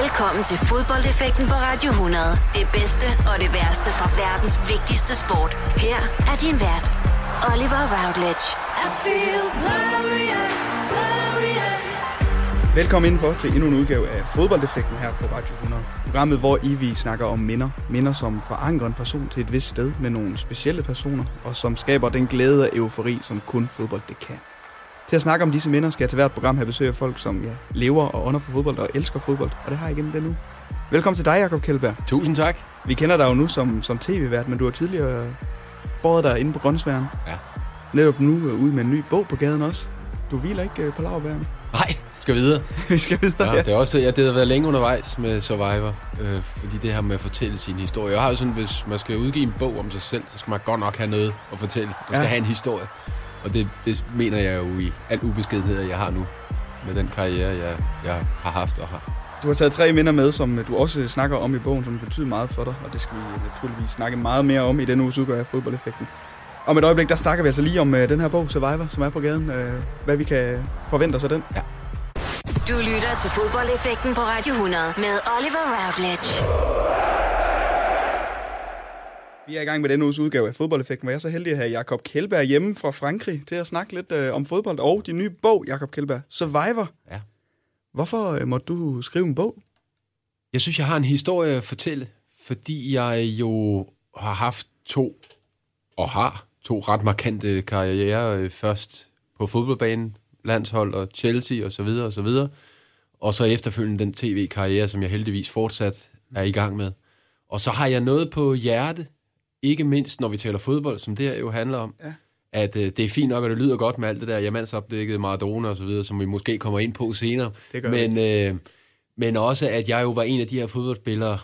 Velkommen til fodboldeffekten på Radio 100. Det bedste og det værste fra verdens vigtigste sport. Her er din vært, Oliver Routledge. I feel glorious, glorious. Velkommen indenfor til endnu en udgave af Fodboldeffekten her på Radio 100. Programmet, hvor I vi snakker om minder. Minder, som forankrer en person til et vist sted med nogle specielle personer, og som skaber den glæde og eufori, som kun fodbold det kan. Til at snakke om disse minder skal jeg til hvert program have besøg af folk, som ja, lever og under for fodbold og elsker fodbold. Og det har jeg igen det nu. Velkommen til dig, Jakob Kjellberg. Tusind tak. Vi kender dig jo nu som, som tv-vært, men du har tidligere båret dig inde på Grønnsværen. Ja. Netop nu uh, ude med en ny bog på gaden også. Du hviler ikke uh, på lavbærene. Nej, skal videre. vi skal videre, ja. ja. Det, er også, ja, det har været længe undervejs med Survivor, øh, fordi det her med at fortælle sin historie. Jeg har jo sådan, hvis man skal udgive en bog om sig selv, så skal man godt nok have noget at fortælle. Man skal ja. have en historie. Og det, det mener jeg jo i al ubeskedenhed, jeg har nu. Med den karriere, jeg, jeg har haft og har. Du har taget tre minder med, som du også snakker om i bogen, som betyder meget for dig. Og det skal vi naturligvis snakke meget mere om i den uges udgave af fodboldeffekten. Om et øjeblik, der snakker vi altså lige om uh, den her bog, Survivor, som er på gaden. Uh, hvad vi kan forvente os af den. Ja. Du lytter til fodboldeffekten på Radio 100 med Oliver Routledge. Vi er i gang med denne uges udgave af Fodboldeffekten, hvor jeg er så heldig at have Jakob Kjellberg hjemme fra Frankrig til at snakke lidt øh, om fodbold og din nye bog, Jakob Kjellberg, Survivor. Ja. Hvorfor øh, måtte du skrive en bog? Jeg synes, jeg har en historie at fortælle, fordi jeg jo har haft to, og har to ret markante karrierer. Øh, først på fodboldbanen, landshold og Chelsea og så videre og så videre. Og så efterfølgende den tv-karriere, som jeg heldigvis fortsat er i gang med. Og så har jeg noget på hjerte, ikke mindst når vi taler fodbold, som det her jo handler om, ja. at øh, det er fint nok, at det lyder godt med alt det der jamandsopdækket Maradona og så videre, som vi måske kommer ind på senere. Det men, øh, men også, at jeg jo var en af de her fodboldspillere,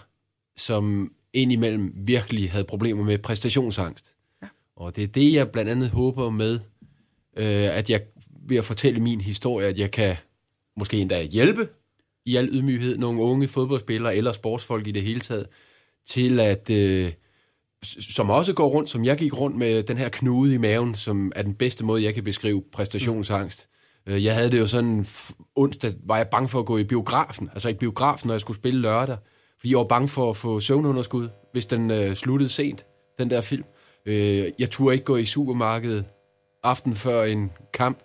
som indimellem virkelig havde problemer med præstationsangst. Ja. Og det er det, jeg blandt andet håber med, øh, at jeg ved at fortælle min historie, at jeg kan måske endda hjælpe i al ydmyghed nogle unge fodboldspillere eller sportsfolk i det hele taget, til at... Øh, som også går rundt, som jeg gik rundt med den her knude i maven, som er den bedste måde, jeg kan beskrive præstationsangst. Mm. Jeg havde det jo sådan, onsdag var jeg bange for at gå i biografen, altså i biografen, når jeg skulle spille lørdag, fordi jeg var bange for at få søvnunderskud, hvis den øh, sluttede sent, den der film. Øh, jeg turde ikke gå i supermarkedet aften før en kamp,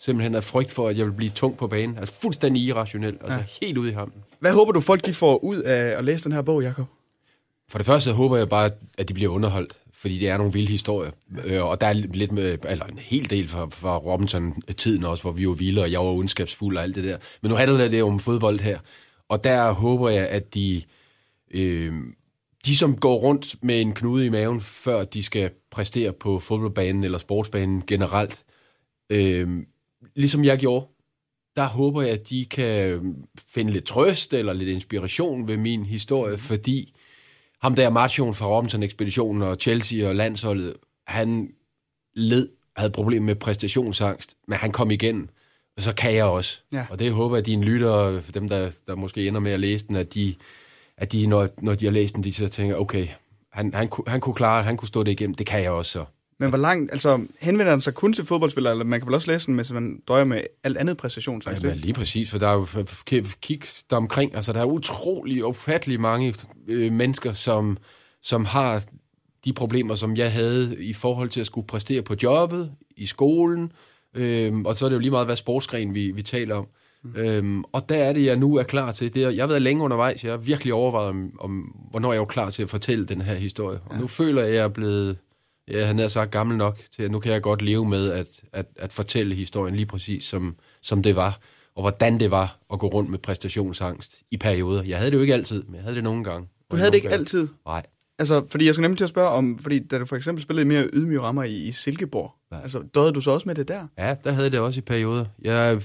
simpelthen af frygt for, at jeg vil blive tung på banen. Altså fuldstændig irrationel, altså ja. helt ude i hampen. Hvad håber du, folk de får ud af at læse den her bog, Jacob? For det første håber jeg bare, at de bliver underholdt, fordi det er nogle vilde historier. Ja. og der er lidt med, eller en hel del fra, fra Robinson-tiden også, hvor vi var vilde, og jeg var ondskabsfuld og alt det der. Men nu handler det om fodbold her. Og der håber jeg, at de, øh, de som går rundt med en knude i maven, før de skal præstere på fodboldbanen eller sportsbanen generelt, øh, ligesom jeg gjorde, der håber jeg, at de kan finde lidt trøst eller lidt inspiration ved min historie, mm. fordi ham der Martion fra Robinson-ekspeditionen og Chelsea og landsholdet, han led, havde problemer med præstationsangst, men han kom igen, og så kan jeg også. Ja. Og det håber jeg, at dine lyttere, dem der, der måske ender med at læse den, at de, at de når, når de har læst den, de så tænker, okay, han, han, han kunne klare han kunne stå det igennem, det kan jeg også så. Men hvor langt, altså henvender den sig kun til fodboldspillere, eller man kan vel også læse den, hvis man drøjer med alt andet præstation? Ja, lige præcis, for der er jo kig der omkring, altså der er utrolig ufattelig mange øh, mennesker, som, som har de problemer, som jeg havde i forhold til at skulle præstere på jobbet, i skolen, øh, og så er det jo lige meget, hvad sportsgren vi, vi taler om. Mm. Øhm, og der er det, jeg nu er klar til. Det er, jeg har været længe undervejs. Jeg har virkelig overvejet, om, om, hvornår jeg er klar til at fortælle den her historie. Og ja. nu føler jeg, at jeg er blevet jeg havde sagt gammel nok til, at nu kan jeg godt leve med at, at, at fortælle historien lige præcis, som, som det var, og hvordan det var at gå rundt med præstationsangst i perioder. Jeg havde det jo ikke altid, men jeg havde det nogle gange. Du havde det ikke gange. altid? Nej. Altså, fordi jeg skal nemlig til at spørge om, fordi da du for eksempel spillede mere ydmyge rammer i, i Silkeborg, ja. altså døde du så også med det der? Ja, der havde det også i perioder. Jeg,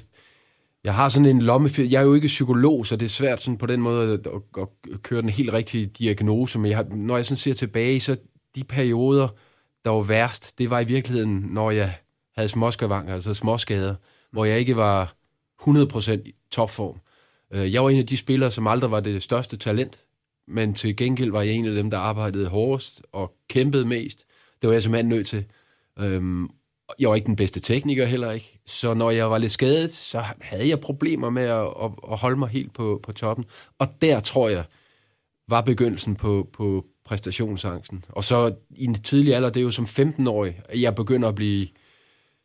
jeg har sådan en lomme, jeg er jo ikke psykolog, så det er svært sådan på den måde at, at, at køre den helt rigtige diagnose, men jeg har, når jeg sådan ser tilbage, så de perioder, der var værst, det var i virkeligheden, når jeg havde småskavang, altså småskader, hvor jeg ikke var 100% i topform. Øh, jeg var en af de spillere, som aldrig var det største talent, men til gengæld var jeg en af dem, der arbejdede hårdest og kæmpede mest. Det var jeg simpelthen nødt til. Øhm, jeg var ikke den bedste tekniker heller ikke. Så når jeg var lidt skadet, så havde jeg problemer med at, at holde mig helt på, på toppen. Og der tror jeg, var begyndelsen på, på præstationsangsten. Og så i en tidlig alder, det er jo som 15-årig, at jeg begynder at blive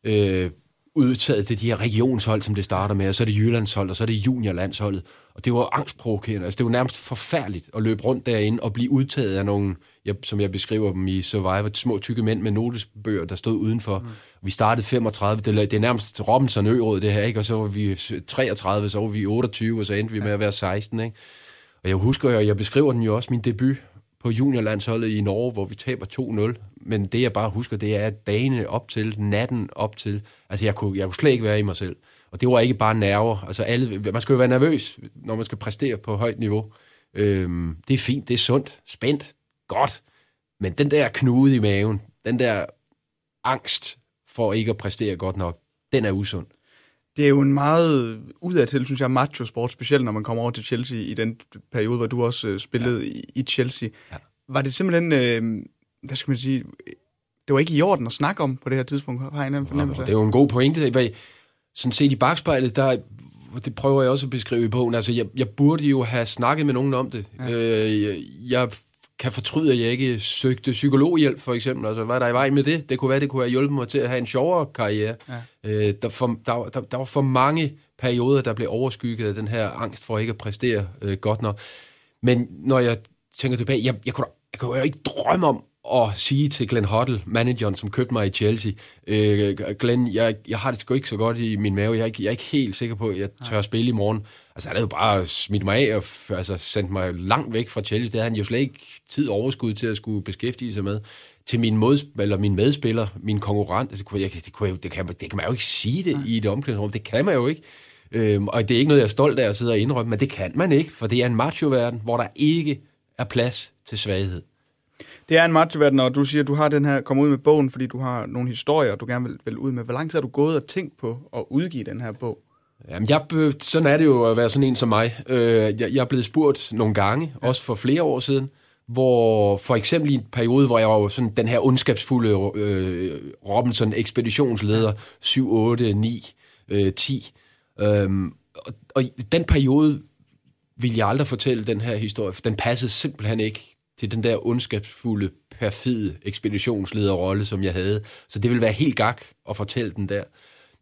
øh, udtaget til de her regionshold, som det starter med, og så er det Jyllandshold, og så er det juniorlandsholdet. Og det var angstprovokerende. Altså, det var nærmest forfærdeligt at løbe rundt derinde og blive udtaget af nogle, jeg, som jeg beskriver dem i Survivor, små tykke mænd med notesbøger, der stod udenfor. Mm. Vi startede 35, det, det er nærmest Robinson Øråd, det her, ikke? og så var vi 33, så var vi 28, og så endte vi med at være 16. Ikke? Og jeg husker, og jeg beskriver den jo også, min debut på juniorlandsholdet i Norge, hvor vi taber 2-0. Men det, jeg bare husker, det er dagene op til, natten op til. Altså, jeg kunne, jeg kunne slet ikke være i mig selv. Og det var ikke bare nerver. Altså, alle, man skal jo være nervøs, når man skal præstere på højt niveau. Øhm, det er fint, det er sundt, spændt, godt. Men den der knude i maven, den der angst for ikke at præstere godt nok, den er usund. Det er jo en meget udadtil, synes jeg, macho-sport, specielt når man kommer over til Chelsea i den periode, hvor du også øh, spillede ja. i, Chelsea. Ja. Var det simpelthen, øh, hvad skal man sige, det var ikke i orden at snakke om på det her tidspunkt, har jeg en fornemmelse ja, Det er jo en god pointe. Sådan set i bagspejlet, der, det prøver jeg også at beskrive i bogen. Altså, jeg, jeg burde jo have snakket med nogen om det. Ja. Øh, jeg, jeg kan fortryde, at jeg ikke søgte psykologhjælp, for eksempel. Altså, hvad er der i vej med det? Det kunne være, det kunne have hjulpet mig til at have en sjovere karriere. Ja. Øh, der, for, der, der, der var for mange perioder, der blev overskygget af den her angst for ikke at præstere øh, godt nok. Men når jeg tænker tilbage, jeg, jeg, kunne, jeg kunne jo ikke drømme om at sige til Glenn Hoddle, manageren, som købte mig i Chelsea, øh, Glenn, jeg, jeg har det sgu ikke så godt i min mave, jeg er ikke, jeg er ikke helt sikker på, at jeg tør at spille i morgen. Altså, han havde jo bare smidt mig af og altså, sendt mig langt væk fra Chelsea. Det havde han jo slet ikke tid overskud til at skulle beskæftige sig med. Til min, mod, eller min medspiller, min konkurrent, altså, jeg, det, kunne jeg, det, kan, det kan man jo ikke sige det i et omklædningsrum. Det kan man jo ikke. Øhm, og det er ikke noget, jeg er stolt af at sidde og indrømme, men det kan man ikke, for det er en macho-verden, hvor der ikke er plads til svaghed. Det er en macho-verden, og du siger, at du har den her, kommer ud med bogen, fordi du har nogle historier, du gerne vil, vil ud med. Hvor lang tid har du gået og tænkt på at udgive den her bog? Jamen, jeg, sådan er det jo at være sådan en som mig. Øh, jeg, jeg er blevet spurgt nogle gange, ja. også for flere år siden, hvor for eksempel i en periode, hvor jeg var sådan den her ondskabsfulde øh, Robinson-ekspeditionsleder, 7, 8, 9, øh, 10. Øhm, og, og i den periode ville jeg aldrig fortælle den her historie, for den passede simpelthen ikke til den der ondskabsfulde, perfide ekspeditionslederrolle, som jeg havde. Så det ville være helt gak at fortælle den der.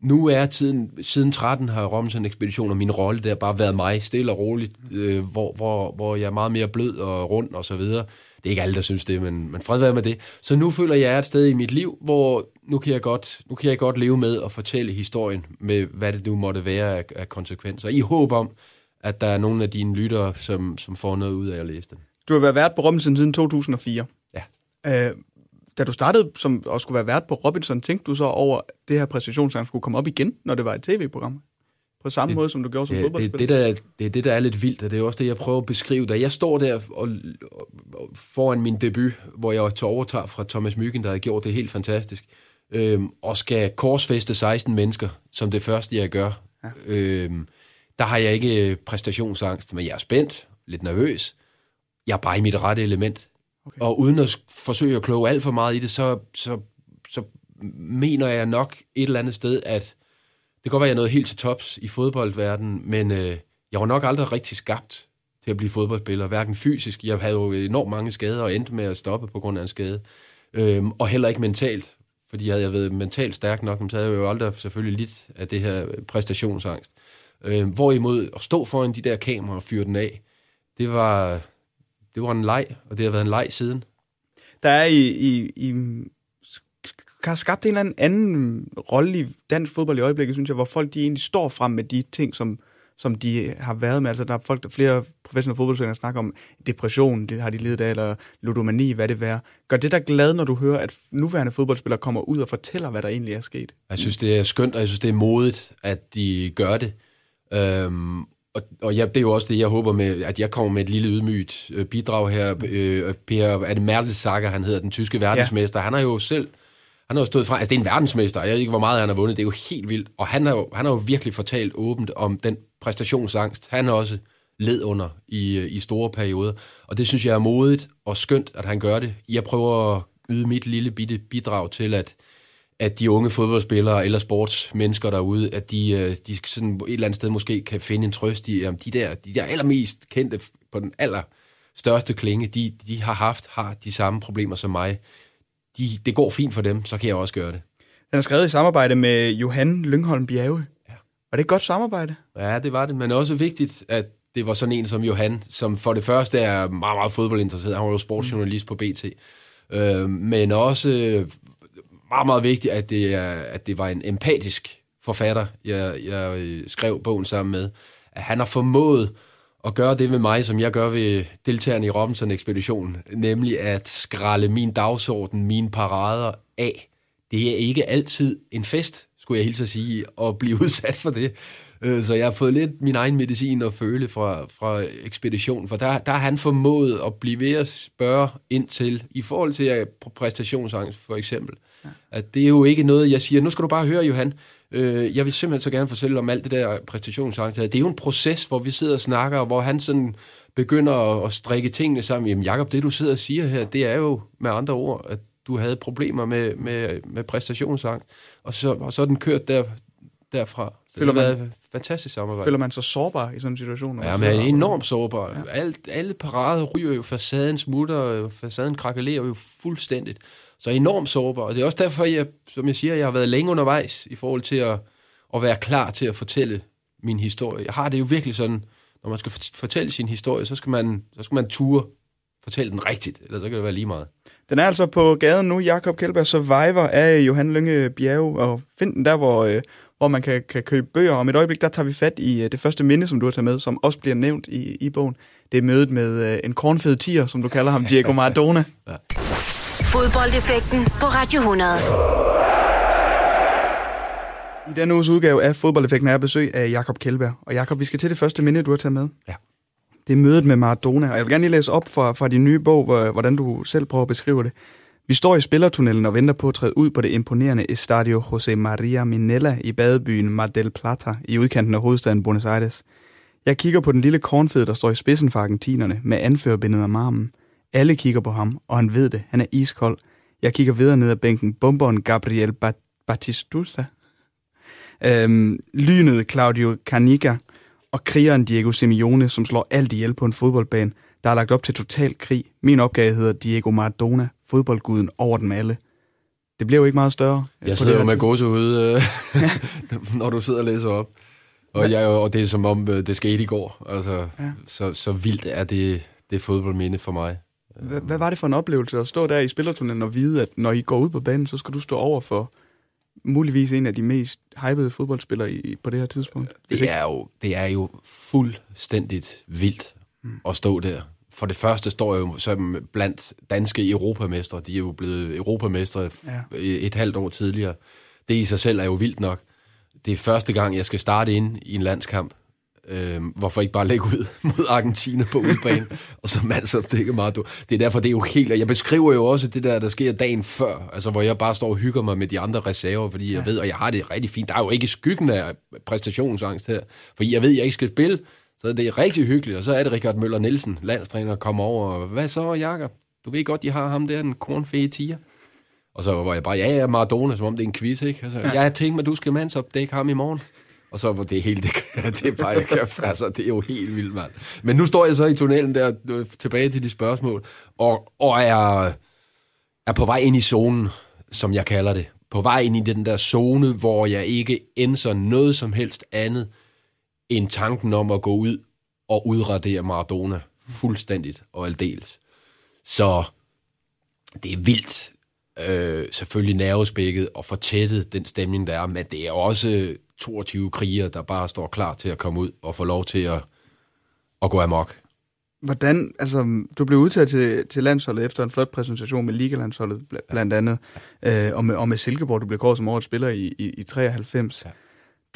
Nu er tiden, siden 13 har Robinson-ekspedition og min rolle der bare været mig, stille og roligt, øh, hvor, hvor, hvor jeg er meget mere blød og rund og så videre. Det er ikke alle, der synes det, men, men fred være med det. Så nu føler jeg, jeg er et sted i mit liv, hvor nu kan jeg godt, nu kan jeg godt leve med at fortælle historien med, hvad det nu måtte være af, af konsekvenser. I håb om, at der er nogle af dine lyttere, som, som får noget ud af at læse det. Du har været vært på Robinson siden 2004. Ja. Øh, da du startede som at skulle være vært på Robinson, tænkte du så over, at det her præstationssang skulle komme op igen, når det var et tv-program? På samme det, måde, som du gjorde som ja, fodboldspiller? Det, det, der, det er det, der er lidt vildt, og det er også det, jeg prøver at beskrive. Da jeg står der og, og, og foran min debut, hvor jeg til overtager fra Thomas Myggen, der har gjort det helt fantastisk, øhm, og skal korsfeste 16 mennesker, som det første, jeg gør. Ja. Øhm, der har jeg ikke præstationsangst, men jeg er spændt, lidt nervøs. Jeg er bare i mit rette element. Okay. Og uden at forsøge at kloge alt for meget i det, så, så, så mener jeg nok et eller andet sted, at det kan godt være, at jeg nåede helt til tops i fodboldverdenen, men øh, jeg var nok aldrig rigtig skabt til at blive fodboldspiller, hverken fysisk. Jeg havde jo enormt mange skader og endte med at stoppe på grund af en skade. Øhm, og heller ikke mentalt, fordi havde jeg været mentalt stærk nok, så havde jeg jo aldrig selvfølgelig lidt af det her præstationsangst. Øhm, hvorimod at stå foran de der kameraer og fyre den af, det var, det var en leg, og det har været en leg siden. Der er i, i, i har skabt en eller anden, rolle i dansk fodbold i øjeblikket, synes jeg, hvor folk de egentlig står frem med de ting, som, som de har været med. Altså, der er folk, der flere professionelle fodboldspillere snakker om depression, det har de ledet af, eller ludomani, hvad det er. Gør det dig glad, når du hører, at nuværende fodboldspillere kommer ud og fortæller, hvad der egentlig er sket? Jeg synes, det er skønt, og jeg synes, det er modigt, at de gør det. Øhm, og, og ja, det er jo også det, jeg håber med, at jeg kommer med et lille ydmygt øh, bidrag her. Øh, per, er det Mertelsacker, han hedder, den tyske verdensmester. Ja. Han har jo selv, han har jo stået fra, altså det er en verdensmester, jeg ved ikke, hvor meget han har vundet, det er jo helt vildt. Og han har jo, han har jo virkelig fortalt åbent om den præstationsangst, han også led under i, i store perioder. Og det synes jeg er modigt og skønt, at han gør det. Jeg prøver at yde mit lille bitte bidrag til, at, at de unge fodboldspillere eller sportsmennesker derude, at de, øh, de sådan et eller andet sted måske kan finde en trøst i, om de der, de der allermest kendte på den aller største klinge, de, de har haft, har de samme problemer som mig. De, det går fint for dem, så kan jeg også gøre det. Den er skrevet i samarbejde med Johan Lyngholm Bjerge. Ja. Var det et godt samarbejde? Ja, det var det, men også vigtigt, at det var sådan en som Johan, som for det første er meget, meget fodboldinteresseret. Han var jo sportsjournalist på BT. Øh, men også meget, meget vigtigt, at det, er, at det var en empatisk forfatter, jeg, jeg øh, skrev bogen sammen med. At han har formået at gøre det med mig, som jeg gør ved deltagerne i Robinson-ekspeditionen, nemlig at skralde min dagsorden, mine parader af. Det er ikke altid en fest, skulle jeg hilse at sige, at blive udsat for det. Øh, så jeg har fået lidt min egen medicin at føle fra, fra ekspeditionen, for der, der har han formået at blive ved at spørge ind til, i forhold til præstationsangst for eksempel, ja. at det er jo ikke noget, jeg siger, nu skal du bare høre, Johan, øh, jeg vil simpelthen så gerne fortælle om alt det der præstationsangst. Det er jo en proces, hvor vi sidder og snakker, hvor han sådan begynder at, strikke tingene sammen. Jamen Jacob, det du sidder og siger her, det er jo med andre ord, at du havde problemer med, med, med præstationsangst, og så, og så er den kørt der, derfra. Så føler det har man, været fantastisk samarbejde. Føler man sig sårbar i sådan en situation? Ja, man er enormt sårbar. Ja. Alt, alle parader ryger jo, facaden smutter, facaden krakelerer jo fuldstændigt. Så enormt sårbar. Og det er også derfor, jeg, som jeg siger, jeg har været længe undervejs i forhold til at, at være klar til at fortælle min historie. Jeg har det jo virkelig sådan, når man skal fortælle sin historie, så skal man, så skal man ture fortælle den rigtigt, eller så kan det være lige meget. Den er altså på gaden nu, Jakob Kjellberg Survivor af Johan Lønge Bjerge, og find den der, hvor, øh, hvor man kan, kan købe bøger. Om et øjeblik, der tager vi fat i øh, det første minde, som du har taget med, som også bliver nævnt i, i bogen. Det er mødet med øh, en kornfed tiger, som du kalder ham, Diego Maradona. ja. Fodboldeffekten på Radio 100. I denne uges udgave af Fodboldeffekten er besøg af Jakob Kjellberg. Og Jakob, vi skal til det første minde, du har taget med. Ja. Det er mødet med Maradona, og jeg vil gerne lige læse op fra, fra din nye bog, hvordan du selv prøver at beskrive det. Vi står i spillertunnelen og venter på at træde ud på det imponerende Estadio José María Minella i badebyen Mar del Plata i udkanten af hovedstaden Buenos Aires. Jeg kigger på den lille kornfed, der står i spidsen for argentinerne med anførbindet af marmen. Alle kigger på ham, og han ved det. Han er iskold. Jeg kigger videre ned ad bænken. Bomberen Gabriel Batistuta. Øhm, lynet Claudio Canica og krigeren Diego Simeone, som slår alt ihjel på en fodboldbane, der er lagt op til total krig. Min opgave hedder Diego Maradona, fodboldguden over dem alle. Det bliver jo ikke meget større. Jeg sidder jo med gåsehud, øh, når du sidder og læser op. Og, jeg, og det er som om, øh, det skete i går. Altså, ja. så, så vildt er det, det fodboldminde for mig. Hvad, hvad var det for en oplevelse at stå der i spillertunnelen og vide, at når I går ud på banen, så skal du stå over for muligvis en af de mest hypede fodboldspillere i, på det her tidspunkt? Det er, jo, det er jo fuldstændigt vildt mm. at stå der. For det første står jeg jo som blandt danske europamestre. De er jo blevet europamestre ja. et halvt år tidligere. Det i sig selv er jo vildt nok. Det er første gang, jeg skal starte ind i en landskamp Øh, hvorfor ikke bare lægge ud mod Argentina på udbanen, og så mandsopdække meget. Det er derfor, det er jo helt... Jeg beskriver jo også det der, der sker dagen før, altså hvor jeg bare står og hygger mig med de andre reserver, fordi jeg ja. ved, og jeg har det rigtig fint. Der er jo ikke skyggen af præstationsangst her, fordi jeg ved, at jeg ikke skal spille, så det er rigtig hyggeligt. Og så er det Richard Møller Nielsen, landstræner, kommer over, og hvad så, Jakob? Du ved godt, de har ham der, den kornfæge tiger. Og så var jeg bare, ja, ja, Maradona, som om det er en quiz, ikke? Altså, ja. jeg tænkt mig, at du skal mandsopdække ham i morgen. Og så var det hele, det, det er bare, jeg altså, det er jo helt vildt, mand. Men nu står jeg så i tunnelen der, øh, tilbage til de spørgsmål, og, og er, er på vej ind i zonen, som jeg kalder det. På vej ind i den der zone, hvor jeg ikke ændrer noget som helst andet, end tanken om at gå ud og udradere Maradona fuldstændigt og aldeles. Så det er vildt, øh, selvfølgelig nervespækket og fortættet den stemning, der er, men det er også 22 krigere, der bare står klar til at komme ud og få lov til at, at gå amok. Hvordan, altså, du blev udtaget til, til landsholdet efter en flot præsentation med Ligalandsholdet blandt andet, øh, og, med, og med Silkeborg, du blev kåret som årets spiller i, i, i 93. Ja.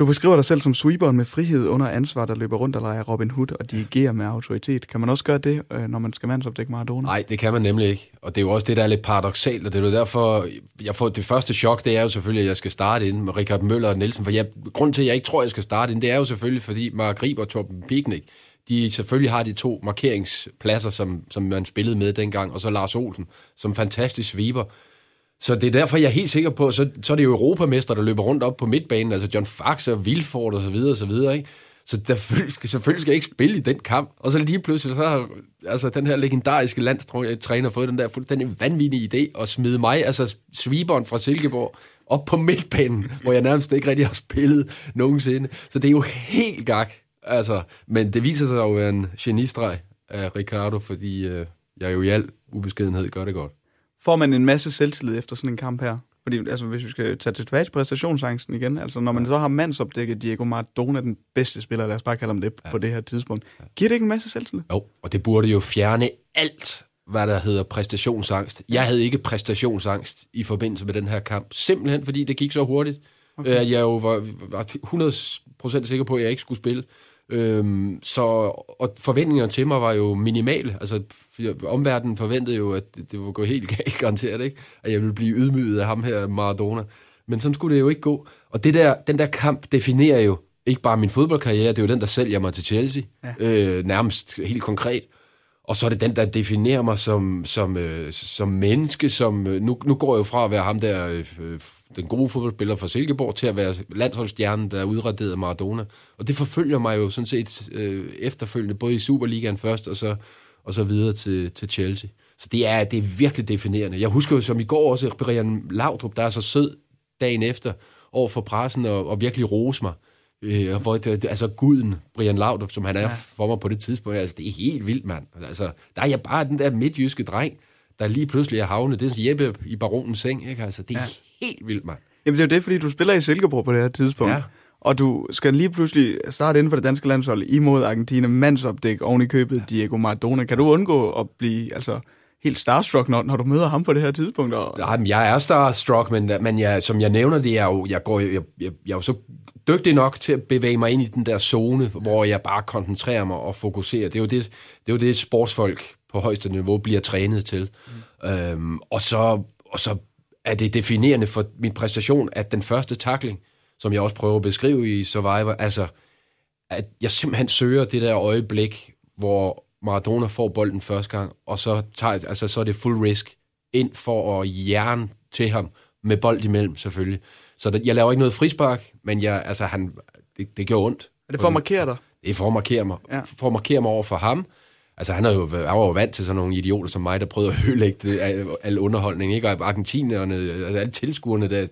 Du beskriver dig selv som sweeperen med frihed under ansvar, der løber rundt og leger Robin Hood og dirigerer med autoritet. Kan man også gøre det, øh, når man skal mandsopdække Maradona? Nej, det kan man nemlig ikke. Og det er jo også det, der er lidt paradoxalt, og det er jo derfor, jeg får det første chok, det er jo selvfølgelig, at jeg skal starte ind med Richard Møller og Nielsen. For jeg, grunden til, at jeg ikke tror, at jeg skal starte ind, det er jo selvfølgelig, fordi Mark Grib og Torben Picnic, de selvfølgelig har de to markeringspladser, som, som man spillede med dengang, og så Lars Olsen, som fantastisk sweeper. Så det er derfor, jeg er helt sikker på, så, så er det jo europamester, der løber rundt op på midtbanen, altså John Fax og Vilford og så videre og så videre, ikke? Så der skal, selvfølgelig skal jeg ikke spille i den kamp. Og så lige pludselig, så har altså, den her legendariske landstræner fået den der fuldstændig vanvittige idé at smide mig, altså sweeperen fra Silkeborg, op på midtbanen, hvor jeg nærmest ikke rigtig har spillet nogensinde. Så det er jo helt gak. Altså, men det viser sig jo at være en genistreg af Ricardo, fordi øh, jeg jo i al ubeskedenhed gør det godt. Får man en masse selvtillid efter sådan en kamp her? Fordi altså, hvis vi skal tage tilbage til præstationsangsten igen, altså når man så har mandsopdækket Diego Maradona, den bedste spiller, lad os bare kalde ham det, ja. på det her tidspunkt, giver det ikke en masse selvtillid? Jo, og det burde jo fjerne alt, hvad der hedder præstationsangst. Jeg havde ikke præstationsangst i forbindelse med den her kamp, simpelthen fordi det gik så hurtigt. Okay. Jeg jo var, var 100% sikker på, at jeg ikke skulle spille. Øhm, så, og forventningerne til mig var jo minimale. Altså, omverdenen forventede jo, at det, det ville gå helt galt, garanteret, ikke? At jeg ville blive ydmyget af ham her, Maradona. Men sådan skulle det jo ikke gå. Og det der, den der kamp definerer jo ikke bare min fodboldkarriere, det er jo den, der sælger mig til Chelsea. Ja. Øh, nærmest helt konkret. Og så er det den, der definerer mig som, som, øh, som menneske, som... Øh, nu, nu går jeg jo fra at være ham der, øh, den gode fodboldspiller fra Silkeborg, til at være landsholdsstjernen, der udraderede Maradona. Og det forfølger mig jo sådan set øh, efterfølgende, både i Superligaen først, og så, og så videre til, til Chelsea. Så det er, det er virkelig definerende. Jeg husker jo som i går også, Brian Laudrup, der er så sød dagen efter, over for pressen, og, og virkelig rose mig. Øh, hvor, det, altså guden, Brian Laudrup, som han er ja. for mig på det tidspunkt, altså det er helt vildt, mand. Altså, der er jeg bare den der midtjyske dreng, der lige pludselig er havnet. Det er Jeppe i baronens seng, ikke? Altså, det er ja. helt vildt, mand. Jamen det er jo det, fordi du spiller i Silkeborg på det her tidspunkt. Ja. Og du skal lige pludselig starte inden for det danske landshold imod Argentina, mandsopdæk oven i købet ja. Diego Maradona. Kan du undgå at blive altså, helt starstruck, når, når du møder ham på det her tidspunkt? Og... Nej, men jeg er starstruck, men, men jeg, som jeg nævner det, jeg, jo, jeg, går, jeg, jeg, jeg er jo så dygtig nok til at bevæge mig ind i den der zone, hvor jeg bare koncentrerer mig og fokuserer. Det er jo det, det, er jo det sportsfolk på højeste niveau bliver trænet til. Mm. Øhm, og, så, og så er det definerende for min præstation, at den første takling, som jeg også prøver at beskrive i Survivor, altså, at jeg simpelthen søger det der øjeblik, hvor Maradona får bolden første gang, og så, tager, altså, så er det full risk ind for at jern til ham, med bold imellem selvfølgelig. Så det, jeg laver ikke noget frispark, men jeg, altså, han, det, det gjorde ondt. Er det for at markere dig? Det er for at markere mig. Ja. For at markere mig over for ham. Altså, han er jo, han var jo vant til sådan nogle idioter som mig, der prøvede at ødelægge det, al, al underholdning. Ikke? Og argentinerne, altså alle tilskuerne, der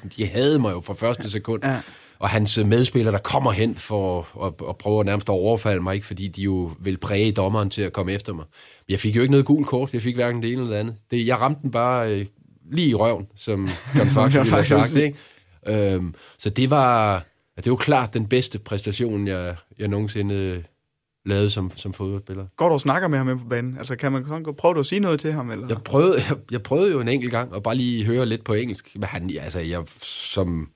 35.000, de havde mig jo fra første sekund. Ja. Og hans medspillere, der kommer hen for at, at prøve at nærmest at overfalde mig, ikke? fordi de jo vil præge dommeren til at komme efter mig. Jeg fik jo ikke noget gul kort, jeg fik hverken det ene eller det andet. Det, jeg ramte den bare øh, lige i røven, som John Fox ville have sagt. Ikke? Øhm, så det var, det var klart den bedste præstation, jeg, jeg nogensinde lavede som, som fodboldspiller. Går du og snakker med ham med på banen? Altså, kan man sådan gå, prøve at sige noget til ham? Eller? Jeg, prøvede, jeg, jeg prøvede jo en enkelt gang at bare lige høre lidt på engelsk. Men han, altså, jeg, som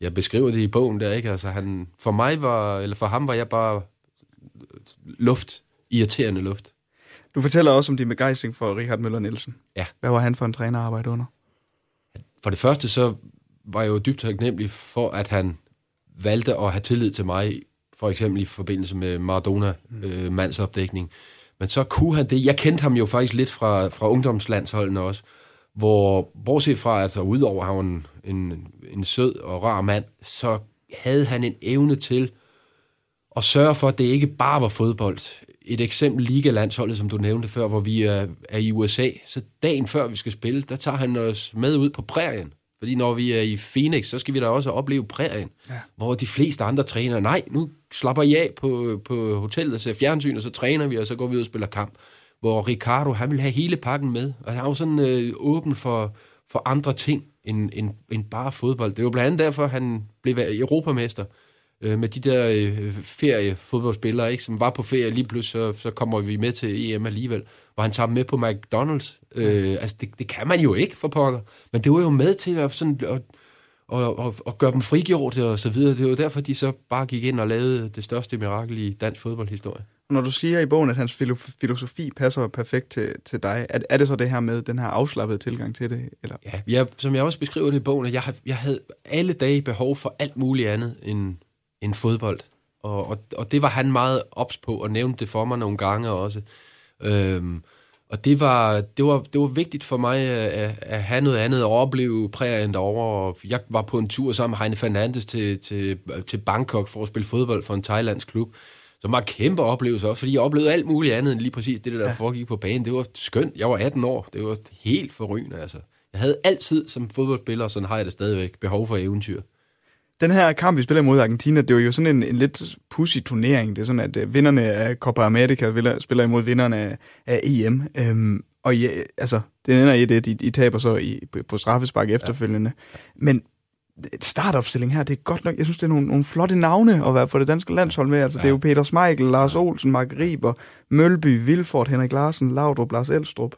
jeg beskriver det i bogen der, ikke? Altså, han, for mig var, eller for ham var jeg bare luft, irriterende luft. Du fortæller også om din begejstring for Richard Møller Nielsen. Ja. Hvad var han for en træner at arbejde under? For det første, så var jeg jo dybt taknemmelig for, at han valgte at have tillid til mig, for eksempel i forbindelse med Maradona mm. øh. Men så kunne han det. Jeg kendte ham jo faktisk lidt fra, fra ungdomslandsholdene også, hvor bortset fra, at udover han var en, en, en sød og rar mand, så havde han en evne til at sørge for, at det ikke bare var fodbold et eksempel Liga-landsholdet, som du nævnte før, hvor vi er, er i USA. Så dagen før vi skal spille, der tager han os med ud på prærien. Fordi når vi er i Phoenix, så skal vi da også opleve prærien. Ja. Hvor de fleste andre træner, nej, nu slapper jeg af på, på hotellet og ser fjernsyn, og så træner vi, og så går vi ud og spiller kamp. Hvor Ricardo, han vil have hele pakken med. Og han er jo sådan øh, åben for, for andre ting end, end, end bare fodbold. Det var blandt andet derfor, han blev europamester øh, med de der øh, feriefodboldspillere, ikke, som var på ferie, lige pludselig så, så kommer vi med til EM alligevel, hvor han tager dem med på McDonald's. Øh, altså, det, det kan man jo ikke for pokker. Men det var jo med til at, sådan, at, at, at, at gøre dem frigjort og så videre. Det var derfor, de så bare gik ind og lavede det største mirakel i dansk fodboldhistorie. Når du siger i bogen, at hans filosofi passer perfekt til, til dig, er, er det så det her med den her afslappede tilgang til det? Eller? Ja, jeg, som jeg også beskriver det i bogen, at jeg, jeg havde alle dage behov for alt muligt andet end end fodbold. Og, og, og det var han meget ops på, og nævnte det for mig nogle gange også. Øhm, Og det var, det var, det var vigtigt for mig at, at have noget andet og opleve prærien derovre. Jeg var på en tur sammen med Heine Fernandes til, til, til Bangkok for at spille fodbold for en thailandsk klub. Så var en kæmpe oplevelse også, fordi jeg oplevede alt muligt andet end lige præcis det, der ja. foregik på banen. Det var skønt. Jeg var 18 år. Det var helt forrygende, altså. Jeg havde altid som fodboldspiller, og sådan har jeg det stadigvæk, behov for eventyr. Den her kamp, vi spiller mod Argentina, det var jo sådan en, en lidt pussy turnering. Det er sådan, at uh, vinderne af Copa America spiller imod vinderne af, af EM. Øhm, og ja, altså, det ender 1-1. I, I taber så i, på straffespark efterfølgende. Ja. Men startopstilling her, det er godt nok, jeg synes, det er nogle, nogle flotte navne at være på det danske landshold med. Altså, ja. det er jo Peter Smeichel, Lars Olsen, Mark Riber, Mølby, Vilfort, Henrik Larsen, Laudrup, Lars Elstrup.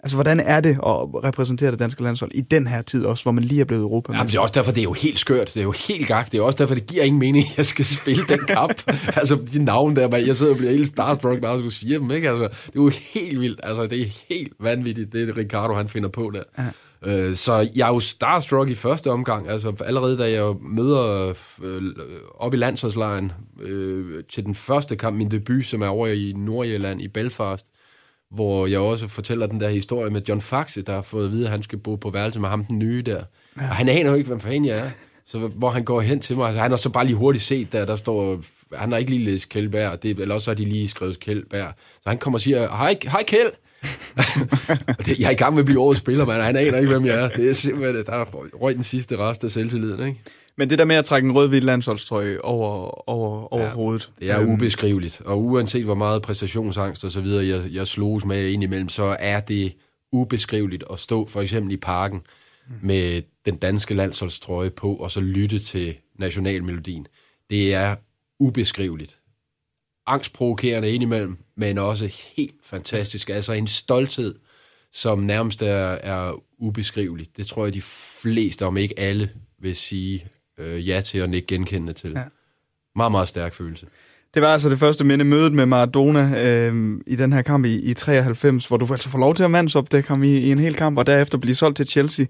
Altså, hvordan er det at repræsentere det danske landshold i den her tid også, hvor man lige er blevet Europa? Jamen, det er også derfor, det er jo helt skørt. Det er jo helt gak. Det er også derfor, det giver ingen mening, at jeg skal spille den kamp. altså, de navne der, man, jeg sidder og bliver helt starstruck, bare du siger dem, ikke? Altså, det er jo helt vildt. Altså, det er helt vanvittigt, det Ricardo, han finder på der. Ja. Øh, så jeg er jo starstruck i første omgang. Altså, allerede da jeg møder øh, op i landsholdslejren øh, til den første kamp, min debut, som er over i Nordjylland i Belfast, hvor jeg også fortæller den der historie med John Faxe, der har fået at vide, at han skal bo på værelse med ham, den nye der. Ja. Og han aner jo ikke, hvem fanden jeg er. Så hvor han går hen til mig, altså, han har så bare lige hurtigt set, der, der står, han har ikke lige læst Kjeldberg, det, eller også har de lige skrevet Kjeldberg. Så han kommer og siger, hej, hej Kjeld! jeg er i gang med at blive årets spiller, man. Han aner ikke, hvem jeg er. Det er simpelthen, der er røg den sidste rest af selvtilliden, ikke? Men det der med at trække en rød-hvid landsholdstrøje over, over, over ja, hovedet. Det er øhm. ubeskriveligt. Og uanset hvor meget præstationsangst og så videre, jeg, jeg sloges med indimellem, så er det ubeskriveligt at stå for eksempel i parken mm. med den danske landsholdstrøje på, og så lytte til nationalmelodien. Det er ubeskriveligt. Angstprovokerende indimellem, men også helt fantastisk. Altså en stolthed, som nærmest er, er ubeskrivelig. Det tror jeg, de fleste, om ikke alle, vil sige øh, ja til og ikke genkendende til. Ja. Meget, meget stærk følelse. Det var altså det første minde, mødet med Maradona øh, i den her kamp i, i 93, hvor du altså får lov til at mandsopdække ham i, i en hel kamp, og derefter blive solgt til Chelsea.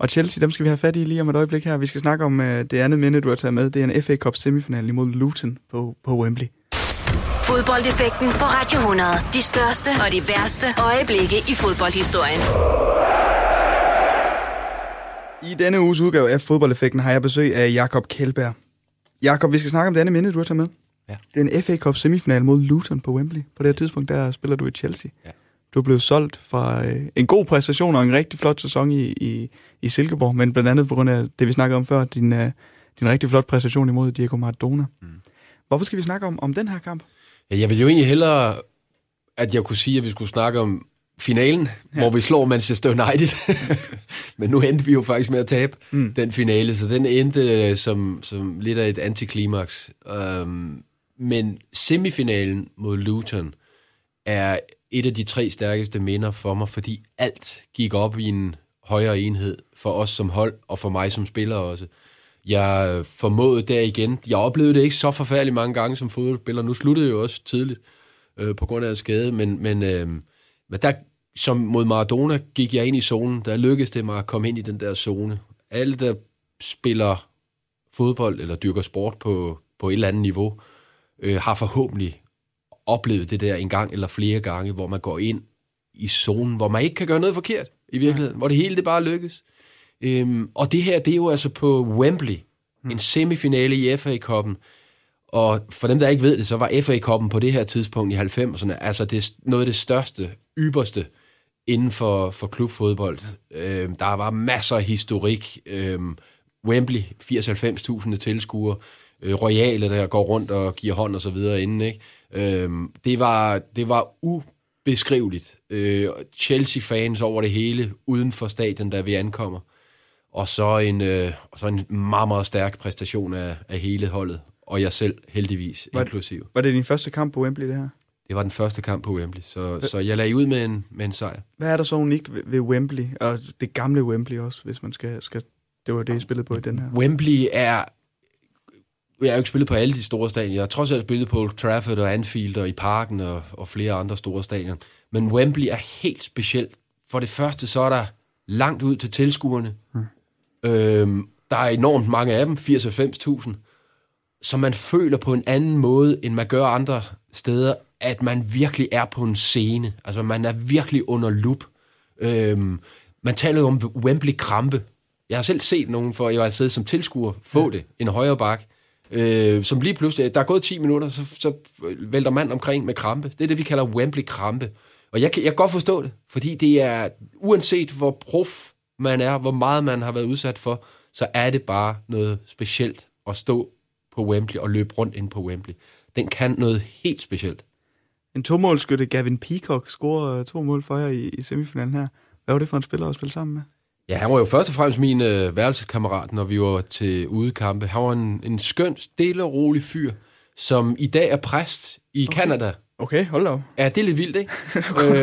Og Chelsea, dem skal vi have fat i lige om et øjeblik her. Vi skal snakke om øh, det andet minde, du har taget med. Det er en FA Cup semifinal imod Luton på, på Wembley. Fodboldeffekten på Radio 100. De største og de værste øjeblikke i fodboldhistorien. I denne uges udgave af Fodboldeffekten har jeg besøg af Jakob Kjeldberg. Jakob, vi skal snakke om det andet minde, du har taget med. Ja. Det er en FA Cup semifinal mod Luton på Wembley. På det her tidspunkt, der spiller du i Chelsea. Ja. Du blevet solgt fra øh, en god præstation og en rigtig flot sæson i, i, i Silkeborg, men blandt andet på grund af det, vi snakkede om før, din, øh, din rigtig flot præstation imod Diego Maradona. Mm. Hvorfor skal vi snakke om, om den her kamp? Ja, jeg vil jo egentlig hellere, at jeg kunne sige, at vi skulle snakke om finalen, ja. hvor vi slår Manchester United. Men nu endte vi jo faktisk med at tabe mm. den finale, så den endte øh, som, som lidt af et antiklimaks. Um, men semifinalen mod Luton er et af de tre stærkeste minder for mig, fordi alt gik op i en højere enhed for os som hold, og for mig som spiller også. Jeg formåede der igen. Jeg oplevede det ikke så forfærdeligt mange gange som fodboldspiller. Nu sluttede jeg jo også tidligt øh, på grund af skade, men, men, øh, men der, som mod Maradona, gik jeg ind i zonen. Der lykkedes det mig at komme ind i den der zone. Alle, der spiller fodbold eller dyrker sport på, på et eller andet niveau, øh, har forhåbentlig oplevet det der en gang eller flere gange, hvor man går ind i zonen, hvor man ikke kan gøre noget forkert i virkeligheden, ja. hvor det hele det bare lykkes. Øhm, og det her, det er jo altså på Wembley, mm. en semifinale i FA-koppen. Og for dem, der ikke ved det, så var FA-koppen på det her tidspunkt i 90'erne, altså det, noget af det største, yberste inden for, for klubfodbold. Øhm, der var masser af historik. Øhm, Wembley, 80-90.000 tilskuere. Øh, Royale, der går rundt og giver hånd og så videre inden. Ikke? Øhm, det, var, det var ubeskriveligt. Øh, Chelsea-fans over det hele, uden for stadion, da vi ankommer. Og så en, øh, og så en meget, meget stærk præstation af, af hele holdet, og jeg selv heldigvis var, inklusiv. Var det din første kamp på Wembley, det her? Det var den første kamp på Wembley, så, så jeg lagde ud med en, med en sejr. Hvad er der så unikt ved, ved Wembley, og det gamle Wembley også, hvis man skal... skal det var det, jeg spillede på i den her. Wembley er... Jeg har jo ikke spillet på alle de store stadioner. Jeg har trods alt spillet på Old Trafford og Anfield og i Parken og, og flere andre store stadioner. Men Wembley er helt specielt. For det første, så er der langt ud til tilskuerne. Hmm. Øhm, der er enormt mange af dem, 80-90.000. så man føler på en anden måde, end man gør andre steder, at man virkelig er på en scene. Altså, man er virkelig under lup. Øhm, man taler jo om Wembley-krampe. Jeg har selv set nogen, for jeg har siddet som tilskuer, få det, en højre bak, øh, som lige pludselig, der er gået 10 minutter, så, så vælter mand omkring med krampe. Det er det, vi kalder Wembley-krampe. Og jeg, jeg kan godt forstå det, fordi det er, uanset hvor prof man er, hvor meget man har været udsat for, så er det bare noget specielt at stå på Wembley og løbe rundt ind på Wembley. Den kan noget helt specielt. En tomålskytte, Gavin Peacock, scorer to mål for jer i, i semifinalen her. Hvad var det for en spiller at spille sammen med? Ja, han var jo først og fremmest min øh, værelseskammerat, når vi var til udekampe. Han var en, en skøn, stille og rolig fyr, som i dag er præst i okay. Canada. Okay, hold da Ja, det er lidt vildt, ikke? øh,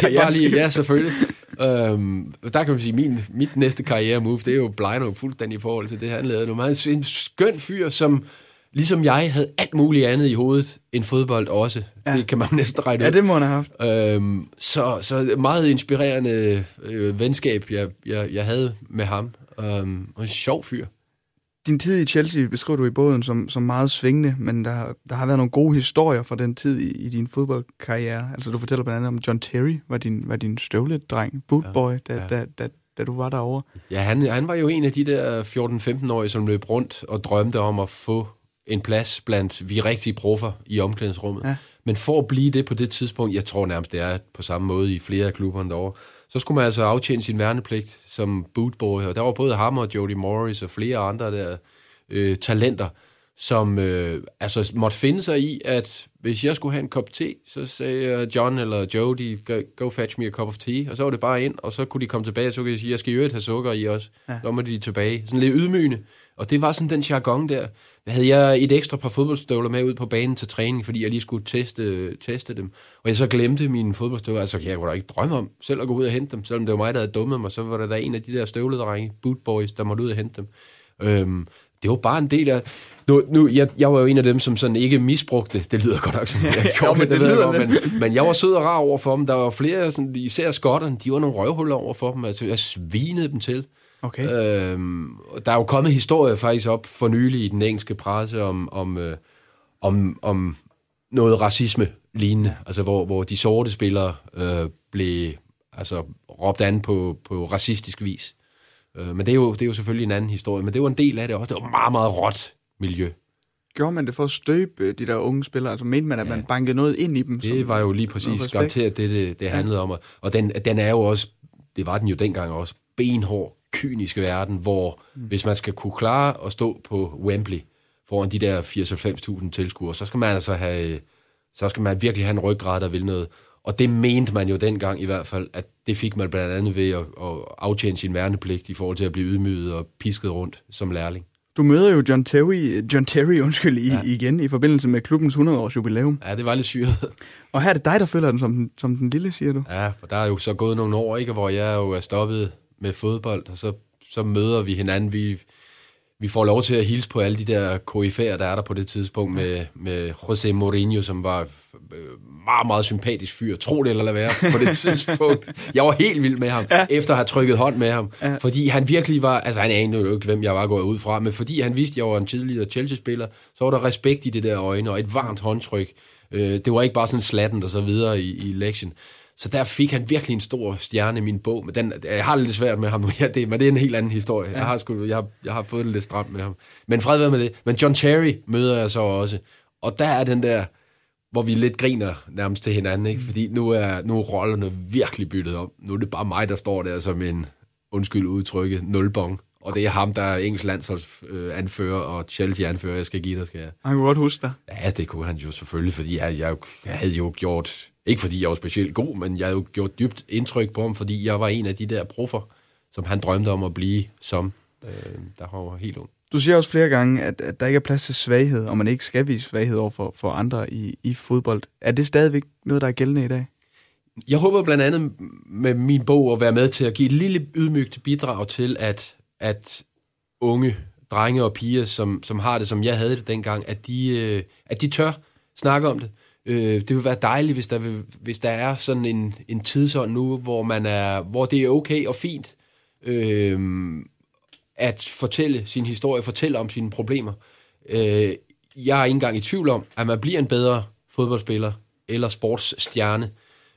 det er bare lige, ja, selvfølgelig. øhm, der kan man sige, min, mit næste karriere-move, det er jo blind fuldstændig i forhold til det, han lavede. Nu er en skøn fyr, som ligesom jeg havde alt muligt andet i hovedet end fodbold også. Ja. Det kan man næsten regne ud. Ja, det må han have haft. Øhm, så, så meget inspirerende øh, venskab, jeg, jeg, jeg havde med ham. Øhm, og en sjov fyr. Din tid i Chelsea beskriver du i båden som, som meget svingende, men der, der har været nogle gode historier fra den tid i, i din fodboldkarriere. Altså du fortæller blandt andet om John Terry, var din, var din støvledreng, bootboy, ja, da, ja. Da, da, da du var derovre. Ja, han, han var jo en af de der 14-15-årige, som løb rundt og drømte om at få en plads blandt vi rigtige proffer i omklædningsrummet. Ja. Men for at blive det på det tidspunkt, jeg tror nærmest, det er på samme måde i flere af klubberne derovre, så skulle man altså aftjene sin værnepligt som bootboy, og der var både ham og Jody Morris og flere andre der øh, talenter, som øh, altså måtte finde sig i, at hvis jeg skulle have en kop te, så sagde John eller Jody, go, go fetch me a cup of tea, og så var det bare ind, og så kunne de komme tilbage, og så kunne de sige, jeg skal jo have sukker i også. Ja. Så må de tilbage. Sådan lidt ydmygende. Og det var sådan den jargon der. Havde jeg et ekstra par fodboldstøvler med ud på banen til træning, fordi jeg lige skulle teste, teste dem. Og jeg så glemte mine fodboldstøvler. Altså, jeg kunne da ikke drømme om selv at gå ud og hente dem. Selvom det var mig, der havde dummet mig, så var der, der en af de der støvledrenge, bootboys, der måtte ud og hente dem. Øhm, det var bare en del af... Nu, nu, jeg, jeg var jo en af dem, som sådan ikke misbrugte det. lyder godt nok, som jeg gjorde ja, men det, det, lyder men, men jeg var sød og rar over for dem. Der var flere, sådan, især skotterne, de var nogle røvhuller over for dem. Altså, jeg svinede dem til. Okay. Øhm, der er jo kommet historier faktisk op for nylig i den engelske presse om, om, øh, om, om noget racisme lignende, altså hvor, hvor de sorte spillere øh, blev altså, råbt an på, på racistisk vis. Øh, men det er, jo, det er jo selvfølgelig en anden historie, men det var en del af det også. Det var meget, meget råt miljø. Gjorde man det for at støbe de der unge spillere? Altså mente man, at ja. man bankede noget ind i dem? Det var jo lige præcis garanteret det, det, det handlede ja. om. Og den, den er jo også, det var den jo dengang også, benhård kyniske verden, hvor mm. hvis man skal kunne klare at stå på Wembley foran de der 80-90.000 tilskuere, så skal man altså have, så skal man virkelig have en ryggrad, der vil noget. Og det mente man jo dengang i hvert fald, at det fik man blandt andet ved at, at aftjene sin værnepligt i forhold til at blive ydmyget og pisket rundt som lærling. Du møder jo John Terry, John Terry undskyld, i, ja. igen i forbindelse med klubbens 100-års jubilæum. Ja, det var lidt syret. Og her er det dig, der føler den som, som den lille, siger du? Ja, for der er jo så gået nogle år, ikke, hvor jeg jo er stoppet med fodbold, og så, så møder vi hinanden. Vi, vi får lov til at hilse på alle de der koryfærer, der er der på det tidspunkt, med, med José Mourinho, som var øh, meget, meget sympatisk fyr. Tro det eller lade være på det tidspunkt. Jeg var helt vild med ham, ja. efter at have trykket hånd med ham. Ja. Fordi han virkelig var, altså han anede jo ikke, hvem jeg var gået ud fra, men fordi han vidste, at jeg var en tidligere Chelsea-spiller, så var der respekt i det der øjne, og et varmt håndtryk. Øh, det var ikke bare sådan slatten og så videre i, i lektien. Så der fik han virkelig en stor stjerne i min bog, men den, jeg har det lidt svært med ham nu, ja, det, men det er en helt anden historie. Ja. Jeg, har sgu, jeg, jeg har fået det lidt stramt med ham. Men fred være med det. Men John Terry møder jeg så også, og der er den der, hvor vi lidt griner nærmest til hinanden, ikke? fordi nu er, nu er rollerne virkelig byttet om. Nu er det bare mig, der står der som en, undskyld udtrykket, nulbong. Og det er ham, der er engelsk landsholdsanfører og Chelsea-anfører, jeg skal give dig, skal jeg. Han kunne godt huske dig. Ja, det kunne han jo selvfølgelig, fordi jeg, jeg havde jo gjort ikke fordi jeg var specielt god, men jeg havde jo gjort dybt indtryk på ham, fordi jeg var en af de der proffer, som han drømte om at blive som, øh, der var helt ung. Du siger også flere gange, at, at der ikke er plads til svaghed, og man ikke skal vise svaghed over for, for andre i, i fodbold. Er det stadigvæk noget, der er gældende i dag? Jeg håber blandt andet med min bog at være med til at give et lille ydmygt bidrag til, at, at unge drenge og piger, som, som har det, som jeg havde det dengang, at de, øh, at de tør snakke om det. Øh, det vil være dejligt, hvis der, vil, hvis der er sådan en, en tidsånd nu, hvor, man er, hvor det er okay og fint øh, at fortælle sin historie, fortælle om sine problemer. Øh, jeg er ikke engang i tvivl om, at man bliver en bedre fodboldspiller eller sportsstjerne,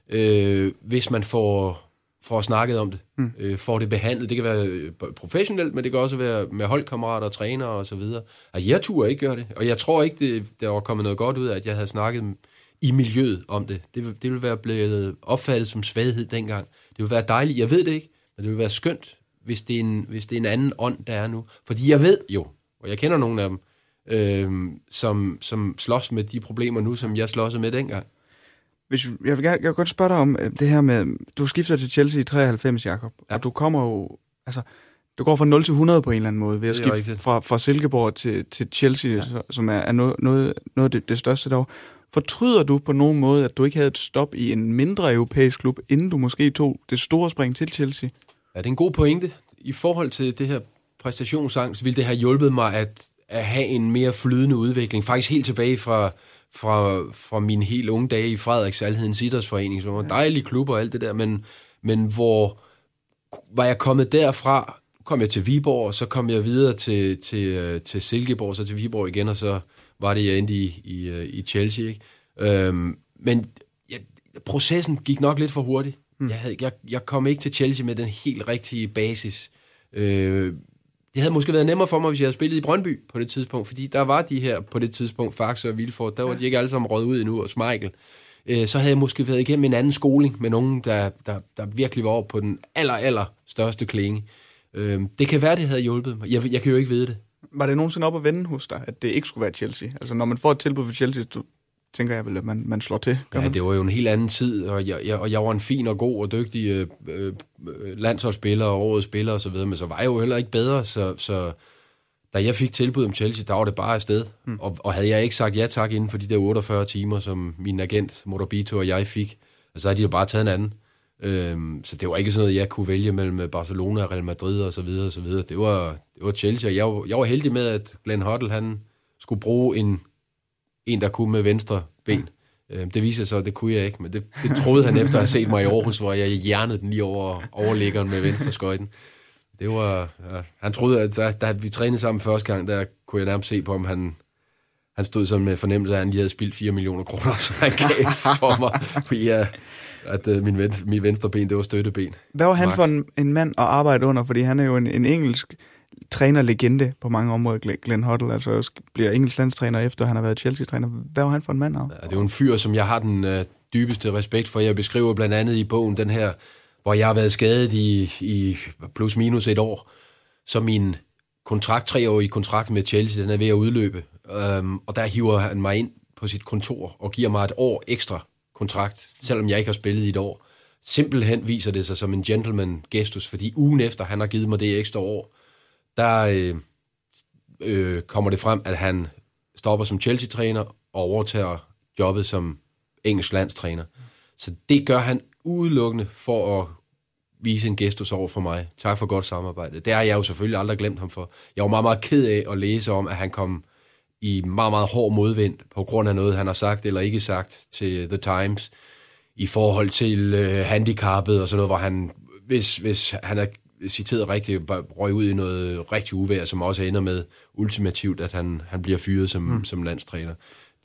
øh, hvis man får, får snakket om det, mm. øh, får det behandlet. Det kan være øh, professionelt, men det kan også være med holdkammerater, trænere og så videre. Altså, jeg turde ikke gøre det, og jeg tror ikke, det, der var kommet noget godt ud af, at jeg havde snakket i miljøet om det. Det, det ville være blevet opfattet som svaghed dengang. Det ville være dejligt, jeg ved det ikke, men det ville være skønt, hvis det er en, hvis det er en anden ånd, der er nu. Fordi jeg ved jo, og jeg kender nogle af dem, øh, som, som slås med de problemer nu, som jeg slås med dengang. Hvis, jeg, vil, jeg vil godt spørge dig om øh, det her med, du skifter til Chelsea i 93, Jakob, ja. og du kommer jo, altså, du går fra 0 til 100 på en eller anden måde, ved at skifte fra, fra Silkeborg til, til Chelsea, ja. som er, er noget, noget, noget af det, det største derovre. Fortryder du på nogen måde, at du ikke havde et stop i en mindre europæisk klub, inden du måske tog det store spring til Chelsea? Ja, det er en god pointe. I forhold til det her præstationsangst, ville det have hjulpet mig at, at have en mere flydende udvikling. Faktisk helt tilbage fra, fra, fra mine helt unge dage i Frederiks Alhedens Idrætsforening, som var en dejlig klub og alt det der, men, men hvor var jeg kommet derfra, kom jeg til Viborg, og så kom jeg videre til, til, øh, til Silkeborg, så til Viborg igen, og så var det, jeg endte i, i, øh, i Chelsea. Ikke? Øhm, men ja, processen gik nok lidt for hurtigt. Mm. Jeg, havde, jeg, jeg kom ikke til Chelsea med den helt rigtige basis. Øh, det havde måske været nemmere for mig, hvis jeg havde spillet i Brøndby på det tidspunkt, fordi der var de her på det tidspunkt, Faxe og Vilfort, der var de ikke alle sammen råd ud endnu, og Smeichel. Øh, så havde jeg måske været igennem en anden skoling med nogen, der, der, der virkelig var over på den aller, aller største klinge. Øh, det kan være, det havde hjulpet mig. Jeg, jeg kan jo ikke vide det. Var det nogensinde op at vende hos dig, at det ikke skulle være Chelsea? Altså når man får et tilbud for Chelsea, du tænker jeg vel, at man, man slår til. Gør ja, man? det var jo en helt anden tid, og jeg, jeg, og jeg var en fin og god og dygtig øh, øh, landsholdsspiller og årets spiller osv., men så var jeg jo heller ikke bedre, så, så da jeg fik tilbud om Chelsea, der var det bare afsted. Mm. Og, og havde jeg ikke sagt ja tak inden for de der 48 timer, som min agent Motorbito og jeg fik, så havde de jo bare taget en anden. Øhm, så det var ikke sådan noget, jeg kunne vælge mellem Barcelona og Real Madrid og så videre og så videre. Det var, det var Chelsea, jeg, var, jeg var heldig med, at Glenn Hoddle, han skulle bruge en, en der kunne med venstre ben. Ja. Øhm, det viser sig, at det kunne jeg ikke, men det, det troede han efter at have set mig i Aarhus, hvor jeg hjernede den lige over overliggeren med venstre skøjten. Det var, ja, han troede, at da, da vi trænede sammen første gang, der kunne jeg nærmest se på, om han, han stod sådan med fornemmelse af, at han lige havde spildt 4 millioner kroner, så han gav for mig, fordi jeg, at uh, min, venstre, min venstre ben, det var støtteben. Hvad var han Max. for en, en mand at arbejde under? Fordi han er jo en, en engelsk trænerlegende på mange områder, Glenn Hoddle, altså bliver engelsk landstræner efter, han har været Chelsea-træner. Hvad var han for en mand? Af? Ja, det er jo en fyr, som jeg har den uh, dybeste respekt for. Jeg beskriver blandt andet i bogen den her, hvor jeg har været skadet i, i plus minus et år, så min kontrakt, treårige kontrakt med Chelsea, den er ved at udløbe. Um, og der hiver han mig ind på sit kontor og giver mig et år ekstra kontrakt, selvom jeg ikke har spillet i et år. Simpelthen viser det sig som en gentleman gestus, fordi ugen efter han har givet mig det ekstra år, der øh, øh, kommer det frem, at han stopper som Chelsea-træner og overtager jobbet som engelsk landstræner. Så det gør han udelukkende for at vise en gestus over for mig. Tak for godt samarbejde. Det har jeg jo selvfølgelig aldrig glemt ham for. Jeg var meget, meget ked af at læse om, at han kom i meget, meget hård modvind på grund af noget, han har sagt eller ikke sagt til The Times i forhold til øh, handicappet og sådan noget, hvor han, hvis, hvis han er citeret rigtigt, røg ud i noget rigtig uvær, som også ender med ultimativt, at han, han bliver fyret som, mm. som landstræner.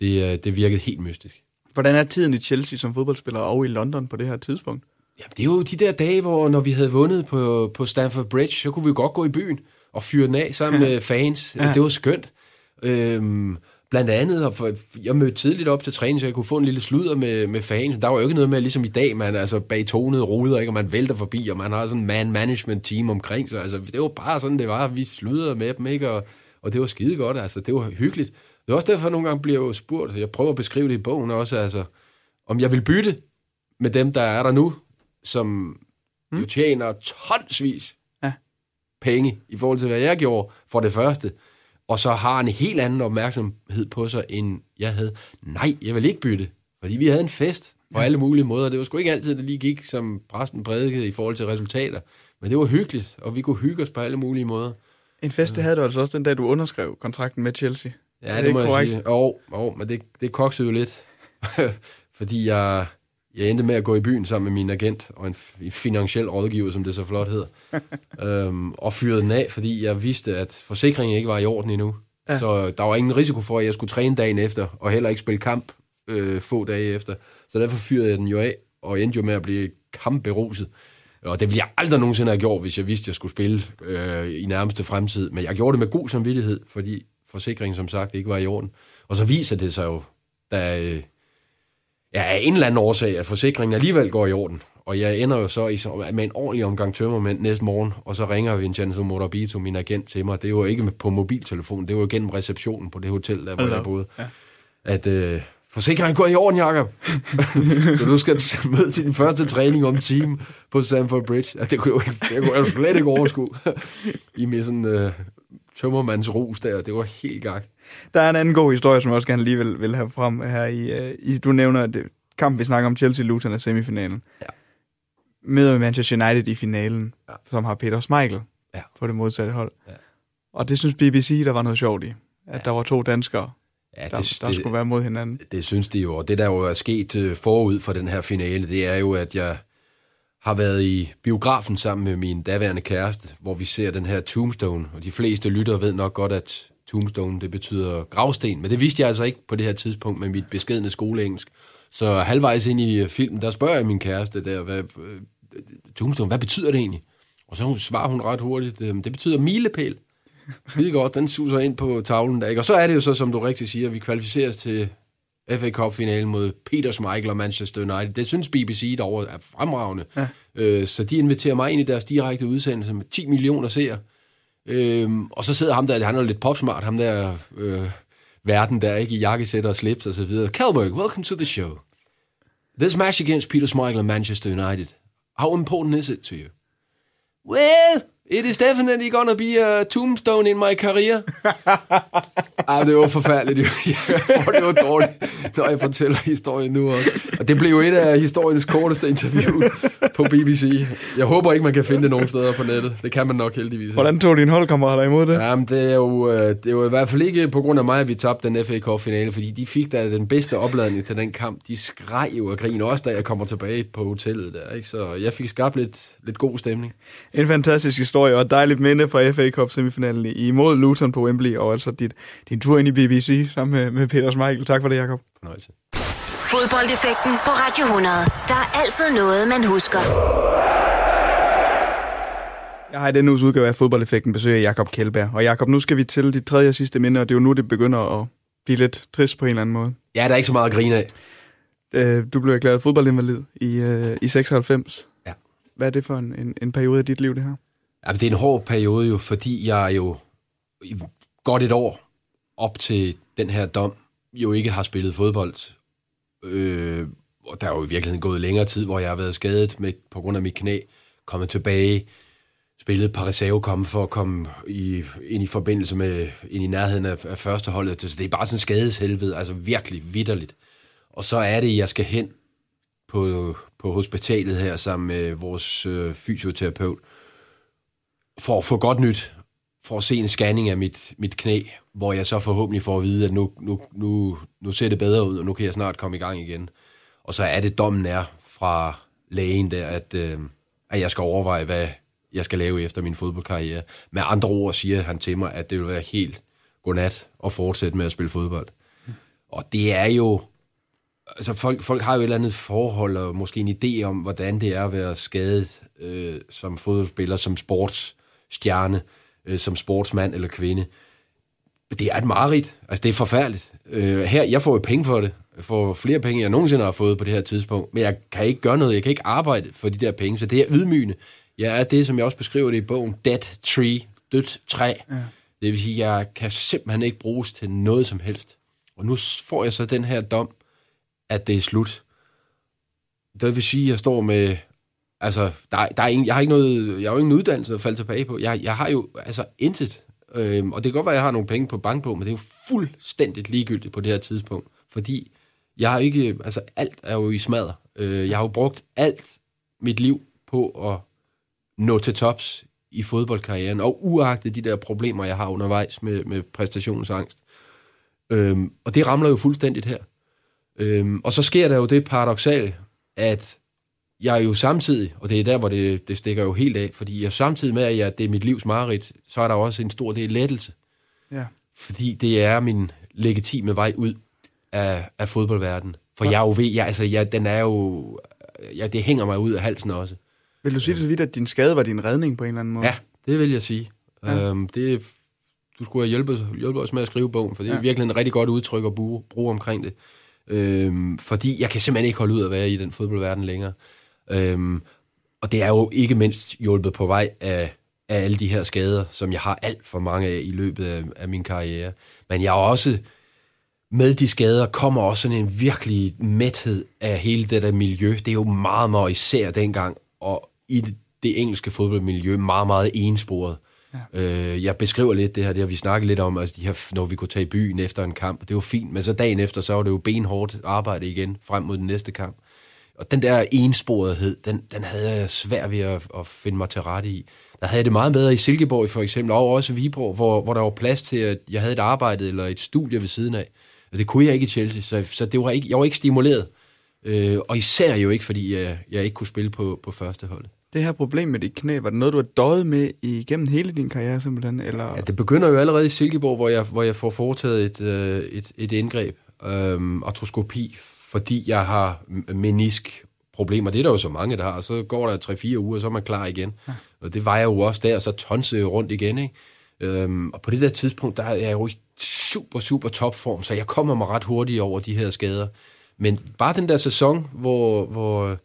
Det, øh, det virkede helt mystisk. Hvordan er tiden i Chelsea som fodboldspiller og i London på det her tidspunkt? Ja, det er jo de der dage, hvor når vi havde vundet på, på Stamford Bridge, så kunne vi godt gå i byen og fyre den af sammen med fans. Ja. Det var skønt. Øhm, blandt andet, og for, jeg mødte tidligt op til træning, så jeg kunne få en lille sludder med, med fans. Der var jo ikke noget med, ligesom i dag, man altså bag tonede ruder, ikke, og man vælter forbi, og man har sådan en man-management-team omkring sig. Altså, det var bare sådan, det var. Vi sludrede med dem, ikke? Og, og det var skide godt, altså. Det var hyggeligt. Det er også derfor, at nogle gange bliver jeg jo spurgt, så jeg prøver at beskrive det i bogen også, altså, om jeg vil bytte med dem, der er der nu, som mm. jo tjener tonsvis ja. penge i forhold til, hvad jeg gjorde for det første og så har en helt anden opmærksomhed på sig, end jeg havde. Nej, jeg vil ikke bytte, fordi vi havde en fest på alle mulige måder. Det var sgu ikke altid, det lige gik, som præsten prædikede i forhold til resultater. Men det var hyggeligt, og vi kunne hygge os på alle mulige måder. En fest, det havde du altså også den dag, du underskrev kontrakten med Chelsea. Ja, det, det må korrekt? jeg sige. Jo, jo men det, det koksede jo lidt. fordi jeg, jeg endte med at gå i byen sammen med min agent og en finansiel rådgiver, som det så flot hedder, øhm, og fyrede den af, fordi jeg vidste, at forsikringen ikke var i orden endnu. Ja. Så der var ingen risiko for, at jeg skulle træne dagen efter, og heller ikke spille kamp øh, få dage efter. Så derfor fyrede jeg den jo af, og endte jo med at blive kampberuset. Og det ville jeg aldrig nogensinde have gjort, hvis jeg vidste, at jeg skulle spille øh, i nærmeste fremtid. Men jeg gjorde det med god samvittighed, fordi forsikringen som sagt ikke var i orden. Og så viser det sig jo, da øh, ja, af en eller anden årsag, at forsikringen alligevel går i orden. Og jeg ender jo så i, med en ordentlig omgang tømmermænd næste morgen, og så ringer Vincenzo Morabito, min agent, til mig. Det var ikke på mobiltelefon, det var gennem receptionen på det hotel, der hvor jeg boede. Ja. At øh, forsikringen går i orden, Jacob. så du skal møde til din første træning om team på Sanford Bridge. Ja, det kunne jeg, det kunne jeg slet ikke overskue. I med sådan øh, tømmermands rus der. Det var helt gak. Der er en anden god historie, som jeg også gerne lige vil, vil have frem her i, uh, i du nævner det kamp, vi snakker om Chelsea-Luton af semifinalen. Ja. Med Manchester United i finalen, ja. som har Peter Schmeichel ja. på det modsatte hold. Ja. Og det synes BBC, der var noget sjovt i. At ja. der var to danskere, ja, det, der, der det, skulle være mod hinanden. Det, det synes de jo, og det der jo er sket øh, forud for den her finale, det er jo, at jeg har været i biografen sammen med min daværende kæreste, hvor vi ser den her Tombstone, og de fleste lyttere ved nok godt, at Tombstone, det betyder gravsten, men det vidste jeg altså ikke på det her tidspunkt med mit beskedende skoleengelsk. Så halvvejs ind i filmen, der spørger jeg min kæreste der, hvad, øh, Tombstone, hvad betyder det egentlig? Og så svarer hun ret hurtigt, det betyder milepæl. Lige godt, den suser ind på tavlen der, ikke? Og så er det jo så, som du rigtig siger, vi kvalificeres til FA Cup-finalen mod Peter Schmeichel og Manchester United. Det synes BBC derovre er fremragende. Ja. Øh, så de inviterer mig ind i deres direkte udsendelse med 10 millioner seere. Øhm, og så sidder ham der, han er lidt popsmart, ham der øh, verden der, ikke i jakkesæt og slips og så videre. Kalberg, welcome to the show. This match against Peter Schmeichel and Manchester United, how important is it to you? Well, It is definitely gonna be a tombstone in my career. Ej, det var forfærdeligt. Jeg får det var dårligt, når jeg fortæller historien nu også. Og det blev jo et af historiens korteste interview på BBC. Jeg håber ikke, man kan finde det nogen steder på nettet. Det kan man nok heldigvis. Hvordan tog din holdkammerater imod det? Jamen, det er, jo, øh, det er jo i hvert fald ikke på grund af mig, at vi tabte den FA Cup-finale, fordi de fik da den bedste opladning til den kamp. De skreg jo og grin, også da jeg kommer tilbage på hotellet der. Ikke? Så jeg fik skabt lidt, lidt god stemning. En fantastisk historie, og dejligt minde fra FA Cup semifinalen imod Luton på Wembley, og altså dit, din tur ind i BBC sammen med, med Peter Schmeichel. Tak for det, Jacob. Fornøjelse. Fodboldeffekten på Radio 100. Der er altid noget, man husker. Jeg har i denne uges udgave af Fodboldeffekten besøg af Jakob Kjellberg. Og Jakob, nu skal vi til dit tredje og sidste minde, og det er jo nu, det begynder at blive lidt trist på en eller anden måde. Ja, der er ikke så meget at grine af. Øh, du blev erklæret fodboldinvalid i, øh, i 96. Ja. Hvad er det for en, en, en periode af dit liv, det her? Jamen, det er en hård periode jo, fordi jeg jo i godt et år op til den her dom jo ikke har spillet fodbold. Øh, og der er jo i virkeligheden gået længere tid, hvor jeg har været skadet med, på grund af mit knæ, kommet tilbage, spillet par reservekampe for at komme i, ind i forbindelse med, ind i nærheden af, af førsteholdet. Så det er bare sådan skadeshelvede, altså virkelig vidderligt. Og så er det, jeg skal hen på, på hospitalet her sammen med vores øh, fysioterapeut, for at få godt nyt, for at se en scanning af mit, mit knæ, hvor jeg så forhåbentlig får at vide, at nu, nu, nu, nu ser det bedre ud, og nu kan jeg snart komme i gang igen. Og så er det dommen er fra lægen der, at, øh, at jeg skal overveje, hvad jeg skal lave efter min fodboldkarriere. Med andre ord siger han til mig, at det vil være helt godnat at fortsætte med at spille fodbold. Og det er jo... Altså folk, folk har jo et eller andet forhold og måske en idé om, hvordan det er at være skadet øh, som fodboldspiller, som sports stjerne, øh, som sportsmand eller kvinde. Det er et mareridt. Altså, det er forfærdeligt. Øh, her, jeg får jo penge for det. Jeg får flere penge, jeg nogensinde har fået på det her tidspunkt. Men jeg kan ikke gøre noget. Jeg kan ikke arbejde for de der penge. Så det er ydmygende. Jeg er det, som jeg også beskriver det i bogen, dead tree, dødt træ. Ja. Det vil sige, jeg kan simpelthen ikke bruges til noget som helst. Og nu får jeg så den her dom, at det er slut. Det vil sige, at jeg står med Altså, der, der er ingen, jeg har ikke noget, jeg har jo ingen uddannelse at falde tilbage på. Jeg, jeg har jo altså intet. Øhm, og det kan godt være, at jeg har nogle penge på bank på, men det er jo fuldstændig ligegyldigt på det her tidspunkt. Fordi jeg har ikke, altså alt er jo i smadret. Øh, jeg har jo brugt alt mit liv på at nå til tops i fodboldkarrieren, og uagtet de der problemer, jeg har undervejs med, med præstationsangst. Øhm, og det ramler jo fuldstændigt her. Øhm, og så sker der jo det paradoxale, at jeg er jo samtidig, og det er der, hvor det, det stikker jo helt af, fordi jeg samtidig med, at jeg, det er mit livs mareridt, så er der også en stor del lettelse. Ja. fordi det er min legitime vej ud af, af fodboldverdenen. For ja. jeg er jo ved, jeg, altså, jeg, den er jo, ja, det hænger mig ud af halsen også. Vil du sige det så vidt, at din skade var din redning på en eller anden måde? Ja, det vil jeg sige. Ja. Øhm, det, du skulle have hjulpet, hjulpet os med at skrive bogen, for det er ja. virkelig en rigtig godt udtryk at bruge, bruge omkring det. Øhm, fordi jeg kan simpelthen ikke holde ud at være i den fodboldverden længere. Øhm, og det er jo ikke mindst hjulpet på vej af, af alle de her skader, som jeg har alt for mange af i løbet af, af min karriere. Men jeg er også, med de skader, kommer også sådan en virkelig mæthed af hele det der miljø. Det er jo meget, meget især dengang, og i det, engelske fodboldmiljø, meget, meget ensporet. Ja. Øh, jeg beskriver lidt det her, det har vi snakket lidt om, altså de her, når vi kunne tage i byen efter en kamp. Det var fint, men så dagen efter, så var det jo benhårdt arbejde igen frem mod den næste kamp. Og den der ensporethed, den, den havde jeg svært ved at, at finde mig til rette i. Der havde jeg det meget bedre i Silkeborg for eksempel, og også Viborg, hvor, hvor der var plads til, at jeg havde et arbejde eller et studie ved siden af. Og det kunne jeg ikke i Chelsea, så, så det var ikke, jeg var ikke stimuleret. Øh, og især jo ikke, fordi jeg, jeg ikke kunne spille på, på første hold. Det her problem med dit knæ, var det noget, du har døjet med igennem hele din karriere simpelthen? Eller? Ja, det begynder jo allerede i Silkeborg, hvor jeg, hvor jeg får foretaget et, øh, et, et indgreb, øh, artroskopi, fordi jeg har menisk problemer. Det er der jo så mange, der har. Og så går der 3-4 uger, så er man klar igen. Ja. Og det var jeg jo også der, så tonse rundt igen. Ikke? Øhm, og på det der tidspunkt, der er jeg jo i super, super topform, så jeg kommer mig ret hurtigt over de her skader. Men bare den der sæson, hvor, hvor,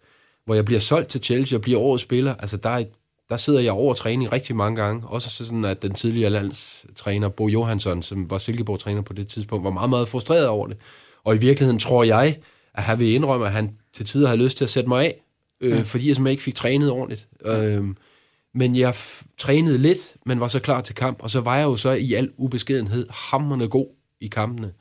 hvor jeg bliver solgt til Chelsea og bliver årets spiller, altså der, der sidder jeg over træning rigtig mange gange. Også sådan, at den tidligere landstræner, Bo Johansson, som var Silkeborg-træner på det tidspunkt, var meget, meget frustreret over det. Og i virkeligheden tror jeg, at han vil indrømme, at han til tider har lyst til at sætte mig af, øh, ja. fordi jeg simpelthen ikke fik trænet ordentligt. Øh, men jeg trænede lidt, men var så klar til kamp, og så var jeg jo så i al ubeskedenhed hammerne god i kampene.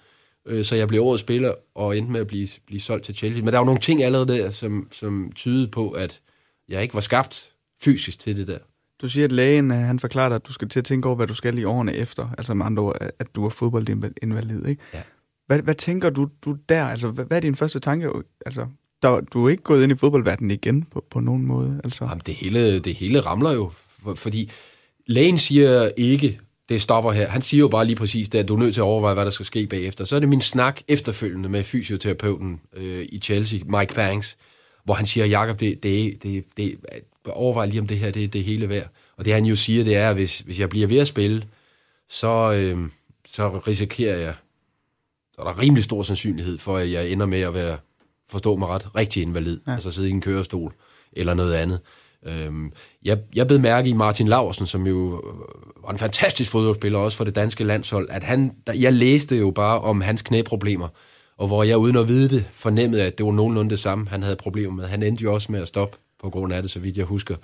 Øh, så jeg blev årets spiller og endte med at blive, blive solgt til Chelsea. Men der var nogle ting allerede der, som, som tydede på, at jeg ikke var skabt fysisk til det der. Du siger, at lægen øh, han forklarer dig, at du skal til at tænke over, hvad du skal i årene efter. Altså med andre ord, at du er fodboldinvalid, ikke? Ja. Hvad, hvad tænker du, du der? Altså, hvad, hvad er din første tanke? Altså, der, du er ikke gået ind i fodboldverdenen igen på, på nogen måde? Altså. Jamen, det hele, det hele ramler jo, for, fordi lægen siger ikke, det stopper her. Han siger jo bare lige præcis det, at du er nødt til at overveje, hvad der skal ske bagefter. Så er det min snak efterfølgende med fysioterapeuten øh, i Chelsea, Mike Banks, hvor han siger, Jakob, det, det, det, det, overvej lige om det her, det, det hele værd. Og det han jo siger, det er, at hvis, hvis jeg bliver ved at spille, så, øh, så risikerer jeg, så er der rimelig stor sandsynlighed for, at jeg ender med at være forstå mig ret, rigtig invalid, ja. altså sidde i en kørestol eller noget andet. Øhm, jeg, jeg blev mærke i Martin Laursen, som jo var en fantastisk fodboldspiller, også for det danske landshold, at han, der, jeg læste jo bare om hans knæproblemer, og hvor jeg uden at vide det, fornemmede, at det var nogenlunde det samme, han havde problemer med. Han endte jo også med at stoppe på grund af det, så vidt jeg husker.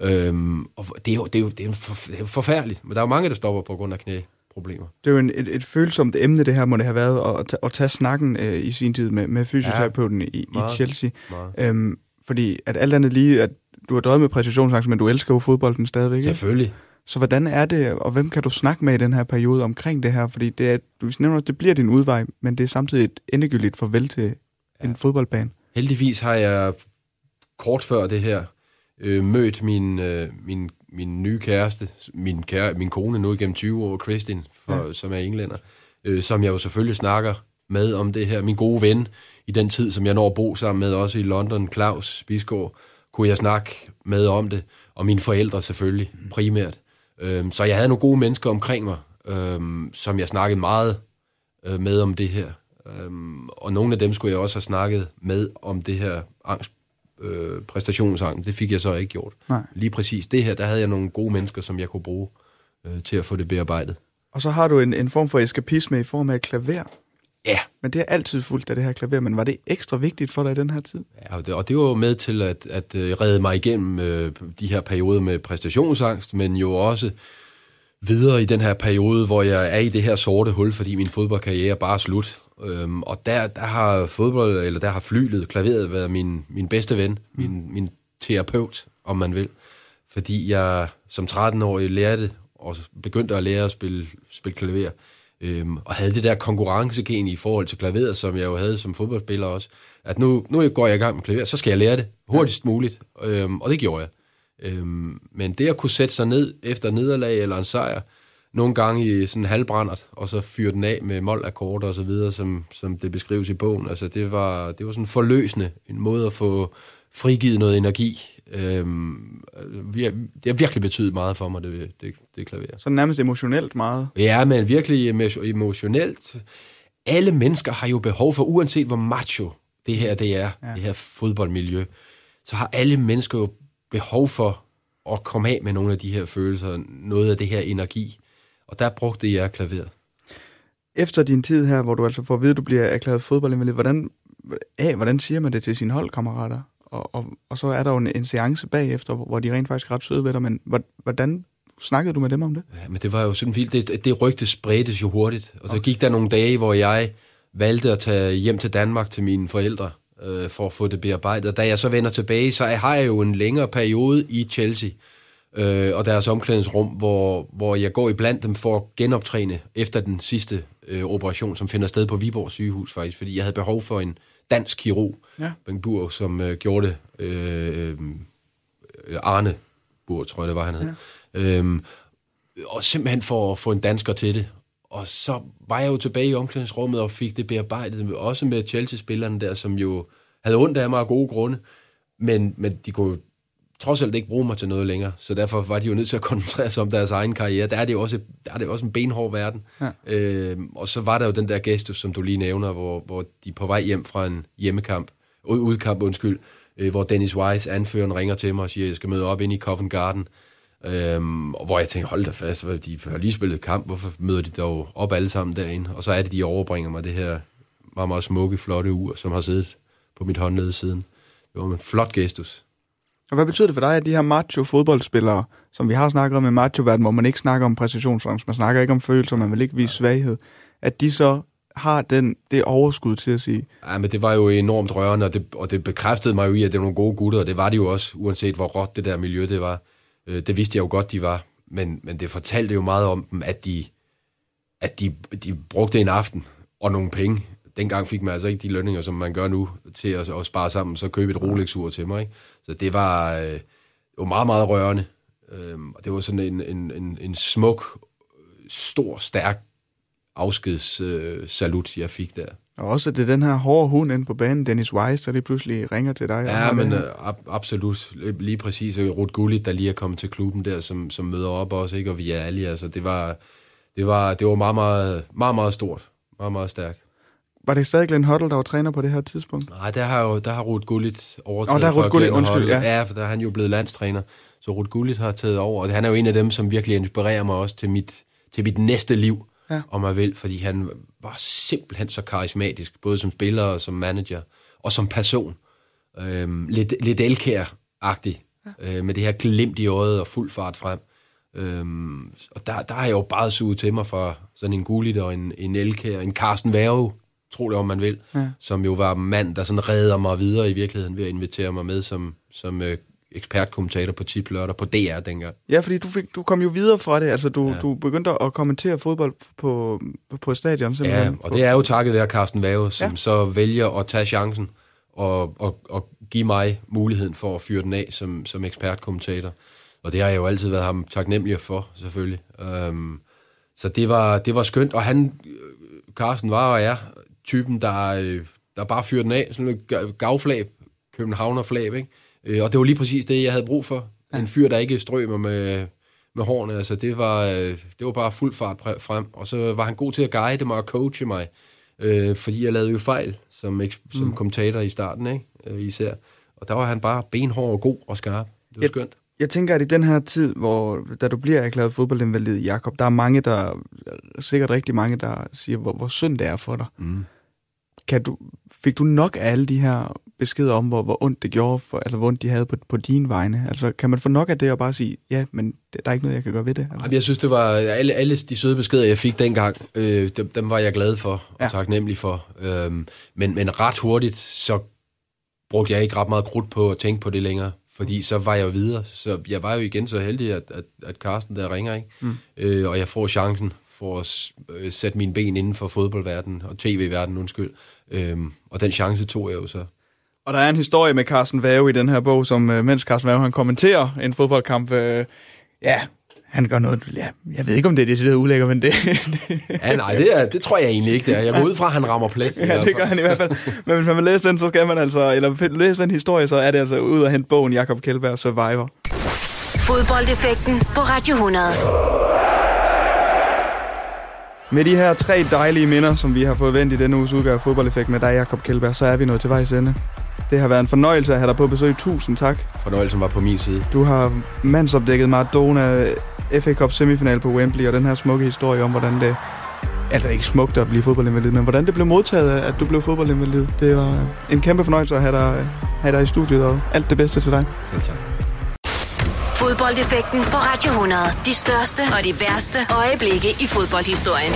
Øhm, og det er jo, det er jo, det er jo for, det er forfærdeligt, men der er jo mange, der stopper på grund af knæ problemer. Det er jo en, et, et følsomt emne, det her må det have været, at, at tage snakken øh, i sin tid med, med fysioterapeuten ja, i, meget, i Chelsea. Meget. Øhm, fordi at alt andet lige, at du har drøjet med præcisionsangst, men du elsker jo fodbolden stadigvæk. Selvfølgelig. Så hvordan er det, og hvem kan du snakke med i den her periode omkring det her? Fordi det, er, du nævner, det bliver din udvej, men det er samtidig et endegyldigt farvel til ja. en fodboldbane. Heldigvis har jeg kort før det her øh, mødt min, øh, min min nye kæreste, min, kære, min kone nu igennem 20 år, Kristin, for, ja. som er englænder, øh, som jeg jo selvfølgelig snakker med om det her. Min gode ven i den tid, som jeg når at bo sammen med, også i London, Claus Bisgaard, kunne jeg snakke med om det, og mine forældre selvfølgelig primært. Øh, så jeg havde nogle gode mennesker omkring mig, øh, som jeg snakkede meget øh, med om det her. Øh, og nogle af dem skulle jeg også have snakket med om det her angst øh, præstationsangst. Det fik jeg så ikke gjort. Nej. Lige præcis det her, der havde jeg nogle gode mennesker, som jeg kunne bruge øh, til at få det bearbejdet. Og så har du en, en form for eskapisme i form af et klaver. Ja. Men det er altid fuldt af det her klaver, men var det ekstra vigtigt for dig i den her tid? Ja, og det, og det var jo med til at, at uh, redde mig igennem uh, de her perioder med præstationsangst, men jo også videre i den her periode, hvor jeg er i det her sorte hul, fordi min fodboldkarriere er bare slut. Øhm, og der, der har fodbold, eller der har flylet, klaveret været min, min bedste ven, min, min terapeut, om man vil. Fordi jeg som 13-årig lærte, og begyndte at lære at spille, spille klaver, øhm, og havde det der konkurrencegen i forhold til klaveret, som jeg jo havde som fodboldspiller også, at nu, nu går jeg i gang med klaver, så skal jeg lære det hurtigst muligt, øhm, og det gjorde jeg. Øhm, men det at kunne sætte sig ned efter nederlag eller en sejr, nogle gange i sådan halvbrændert, og så fyre den af med mål-akkorder og så videre, som, som det beskrives i bogen. Altså, det var, det var sådan forløsende, en måde at få frigivet noget energi. Øhm, det har virkelig betydet meget for mig, det, det, det klaver. Så nærmest emotionelt meget? Ja, men virkelig emotionelt. Alle mennesker har jo behov for, uanset hvor macho det her det er, ja. det her fodboldmiljø, så har alle mennesker jo behov for at komme af med nogle af de her følelser, noget af det her energi. Og der brugte jeg klaveret. Efter din tid her, hvor du altså får at vide, at du bliver erklæret fodboldinvalid, hvordan, A, hvordan siger man det til sine holdkammerater? Og, og, og så er der jo en, en seance bagefter, hvor de rent faktisk er ret søde ved dig, men hvordan snakkede du med dem om det? Ja, men det var jo sådan vildt. Det, det rygte spredtes jo hurtigt. Og så okay. gik der nogle dage, hvor jeg valgte at tage hjem til Danmark til mine forældre øh, for at få det bearbejdet. Og da jeg så vender tilbage, så har jeg jo en længere periode i Chelsea øh, og deres omklædningsrum, hvor, hvor jeg går iblandt dem for at genoptræne efter den sidste øh, operation, som finder sted på Viborg sygehus faktisk, fordi jeg havde behov for en dansk kirurg, ja. Bengt Bur, som øh, gjorde det. Øh, øh, Arne Bur, tror jeg det var, han hed. Ja. Øhm, og simpelthen for at få en dansker til det. Og så var jeg jo tilbage i omklædningsrummet og fik det bearbejdet, også med Chelsea-spillerne der, som jo havde ondt af mig af gode grunde. Men, men de kunne trods alt ikke bruge mig til noget længere, så derfor var de jo nødt til at koncentrere sig om deres egen karriere. Der er det jo også, der er det jo også en benhård verden. Ja. Øh, og så var der jo den der gestus, som du lige nævner, hvor, hvor de på vej hjem fra en hjemmekamp, udkamp, undskyld, øh, hvor Dennis Wise, anføreren, ringer til mig og siger, at jeg skal møde op ind i Covent Garden. Øhm, og hvor jeg tænker, hold da fast, de har lige spillet kamp, hvorfor møder de dog op alle sammen derinde? Og så er det, de overbringer mig det her meget, meget smukke, flotte ur, som har siddet på mit håndled siden. Det var en flot gestus. Og hvad betyder det for dig, at de her macho-fodboldspillere, som vi har snakket om i macho-verden, hvor man ikke snakker om præcisionsangst, man snakker ikke om følelser, man vil ikke vise svaghed, at de så har den, det overskud til at sige. Ja, men det var jo enormt rørende, og det, og det bekræftede mig jo i, at det var nogle gode gutter, og det var de jo også, uanset hvor råt det der miljø det var. Øh, det vidste jeg jo godt, de var, men, men det fortalte jo meget om dem, at de, at de, de brugte en aften og nogle penge. Dengang fik man altså ikke de lønninger, som man gør nu, til at, at spare sammen, så købe et Rolex-ur til mig. Ikke? Så det var, øh, det var meget, meget rørende. Øhm, og det var sådan en, en, en, en smuk, stor, stærk afskedssalut, øh, jeg fik der. Og også det er den her hårde hund ind på banen, Dennis Weiss, der lige pludselig ringer til dig. Ja, men øh, ab- absolut. Lige præcis. Ruth Gullit, der lige er kommet til klubben der, som, som møder op også, ikke? og vi er ærlige. Altså, det var, det var, det var meget, meget, meget, meget stort. Meget, meget stærkt. Var det stadig Glenn Hoddle, der var træner på det her tidspunkt? Nej, der har, jo, der har Ruth Gullit overtaget oh, der har Ruth Gullit, undskyld, ja. ja. for der er han jo blevet landstræner. Så Ruth Gullit har taget over, og han er jo en af dem, som virkelig inspirerer mig også til mit, til mit næste liv, ja. om jeg vil, fordi han var simpelthen så karismatisk, både som spiller og som manager, og som person. Øhm, lidt, lidt elkær-agtig, ja. øh, med det her glimt i øjet og fuld fart frem. Øhm, og der, der har jeg jo bare suget til mig fra sådan en Gullit og en, en elkær, en Carsten Værge, tro det om man vil, ja. som jo var mand, der sådan redder mig videre i virkeligheden ved at invitere mig med som, som øh, ekspertkommentator på Tip Lørdag på DR dengang. Ja, fordi du, fik, du kom jo videre fra det, altså du, ja. du begyndte at kommentere fodbold på, på stadion simpelthen. Ja, og det er jo takket være Carsten Vave, som ja. så vælger at tage chancen og, og, og give mig muligheden for at fyre den af som, som ekspertkommentator. Og det har jeg jo altid været ham taknemmelig for, selvfølgelig. Um, så det var, det var skønt, og han, Carsten var og er typen, der, øh, der bare fyrer den af, sådan en gavflag, københavnerflag, ikke? Øh, og det var lige præcis det, jeg havde brug for. Ja. En fyr, der ikke strømmer med, med hårene. Altså, det var, øh, det var bare fuld fart frem. Og så var han god til at guide mig og coache mig. Øh, fordi jeg lavede jo fejl som, som mm. kommentator i starten, ikke? Øh, især. Og der var han bare benhård og god og skarp. Det var jeg, skønt. Jeg tænker, at i den her tid, hvor da du bliver erklæret fodboldinvalid, Jakob, der er mange, der sikkert rigtig mange, der siger, hvor, hvor synd det er for dig. Mm. Kan du, fik du nok af alle de her beskeder om, hvor, hvor ondt det gjorde, for, altså hvor ondt de havde på, på dine vegne? Altså, kan man få nok af det og bare sige, ja, men der er ikke noget, jeg kan gøre ved det? Altså? Jeg synes, det var alle, alle de søde beskeder, jeg fik dengang, øh, dem, dem var jeg glad for og ja. taknemmelig for. Øh, men, men ret hurtigt, så brugte jeg ikke ret meget krudt på at tænke på det længere fordi så var jeg videre. Så jeg var jo igen så heldig, at, at, at Carsten der ringer, ikke? Mm. Øh, og jeg får chancen for at øh, sætte mine ben inden for fodboldverdenen og tv-verdenen, undskyld. Øhm, og den chance tog jeg jo så. Og der er en historie med Carsten Vave i den her bog, som øh, mens Carsten Vave han kommenterer en fodboldkamp, øh, ja, han gør noget, ja, jeg ved ikke, om det er decideret ulækker, men det... ja, nej, det, er, det tror jeg egentlig ikke, det er. Jeg går ud fra, at han rammer plet. Ja, det gør han i hvert fald. Men hvis man vil læse den, så skal man altså, eller læse den historie, så er det altså ud at hente bogen Jakob Kjellberg Survivor. Fodboldeffekten på Radio 100. Med de her tre dejlige minder, som vi har fået vendt i denne uges udgave af Fodboldeffekt med dig, Jakob Kjellberg, så er vi nået til vejs ende. Det har været en fornøjelse at have dig på besøg. Tusind tak. Fornøjelsen var på min side. Du har mandsopdækket Maradona, FA Cup semifinal på Wembley, og den her smukke historie om, hvordan det altså ikke smukt at blive fodboldinvalid, men hvordan det blev modtaget, at du blev fodboldinvalid. Det var en kæmpe fornøjelse at have dig, have dig i studiet, og alt det bedste til dig. Selv tak. Fodboldeffekten på Radio 100. De største og de værste øjeblikke i fodboldhistorien.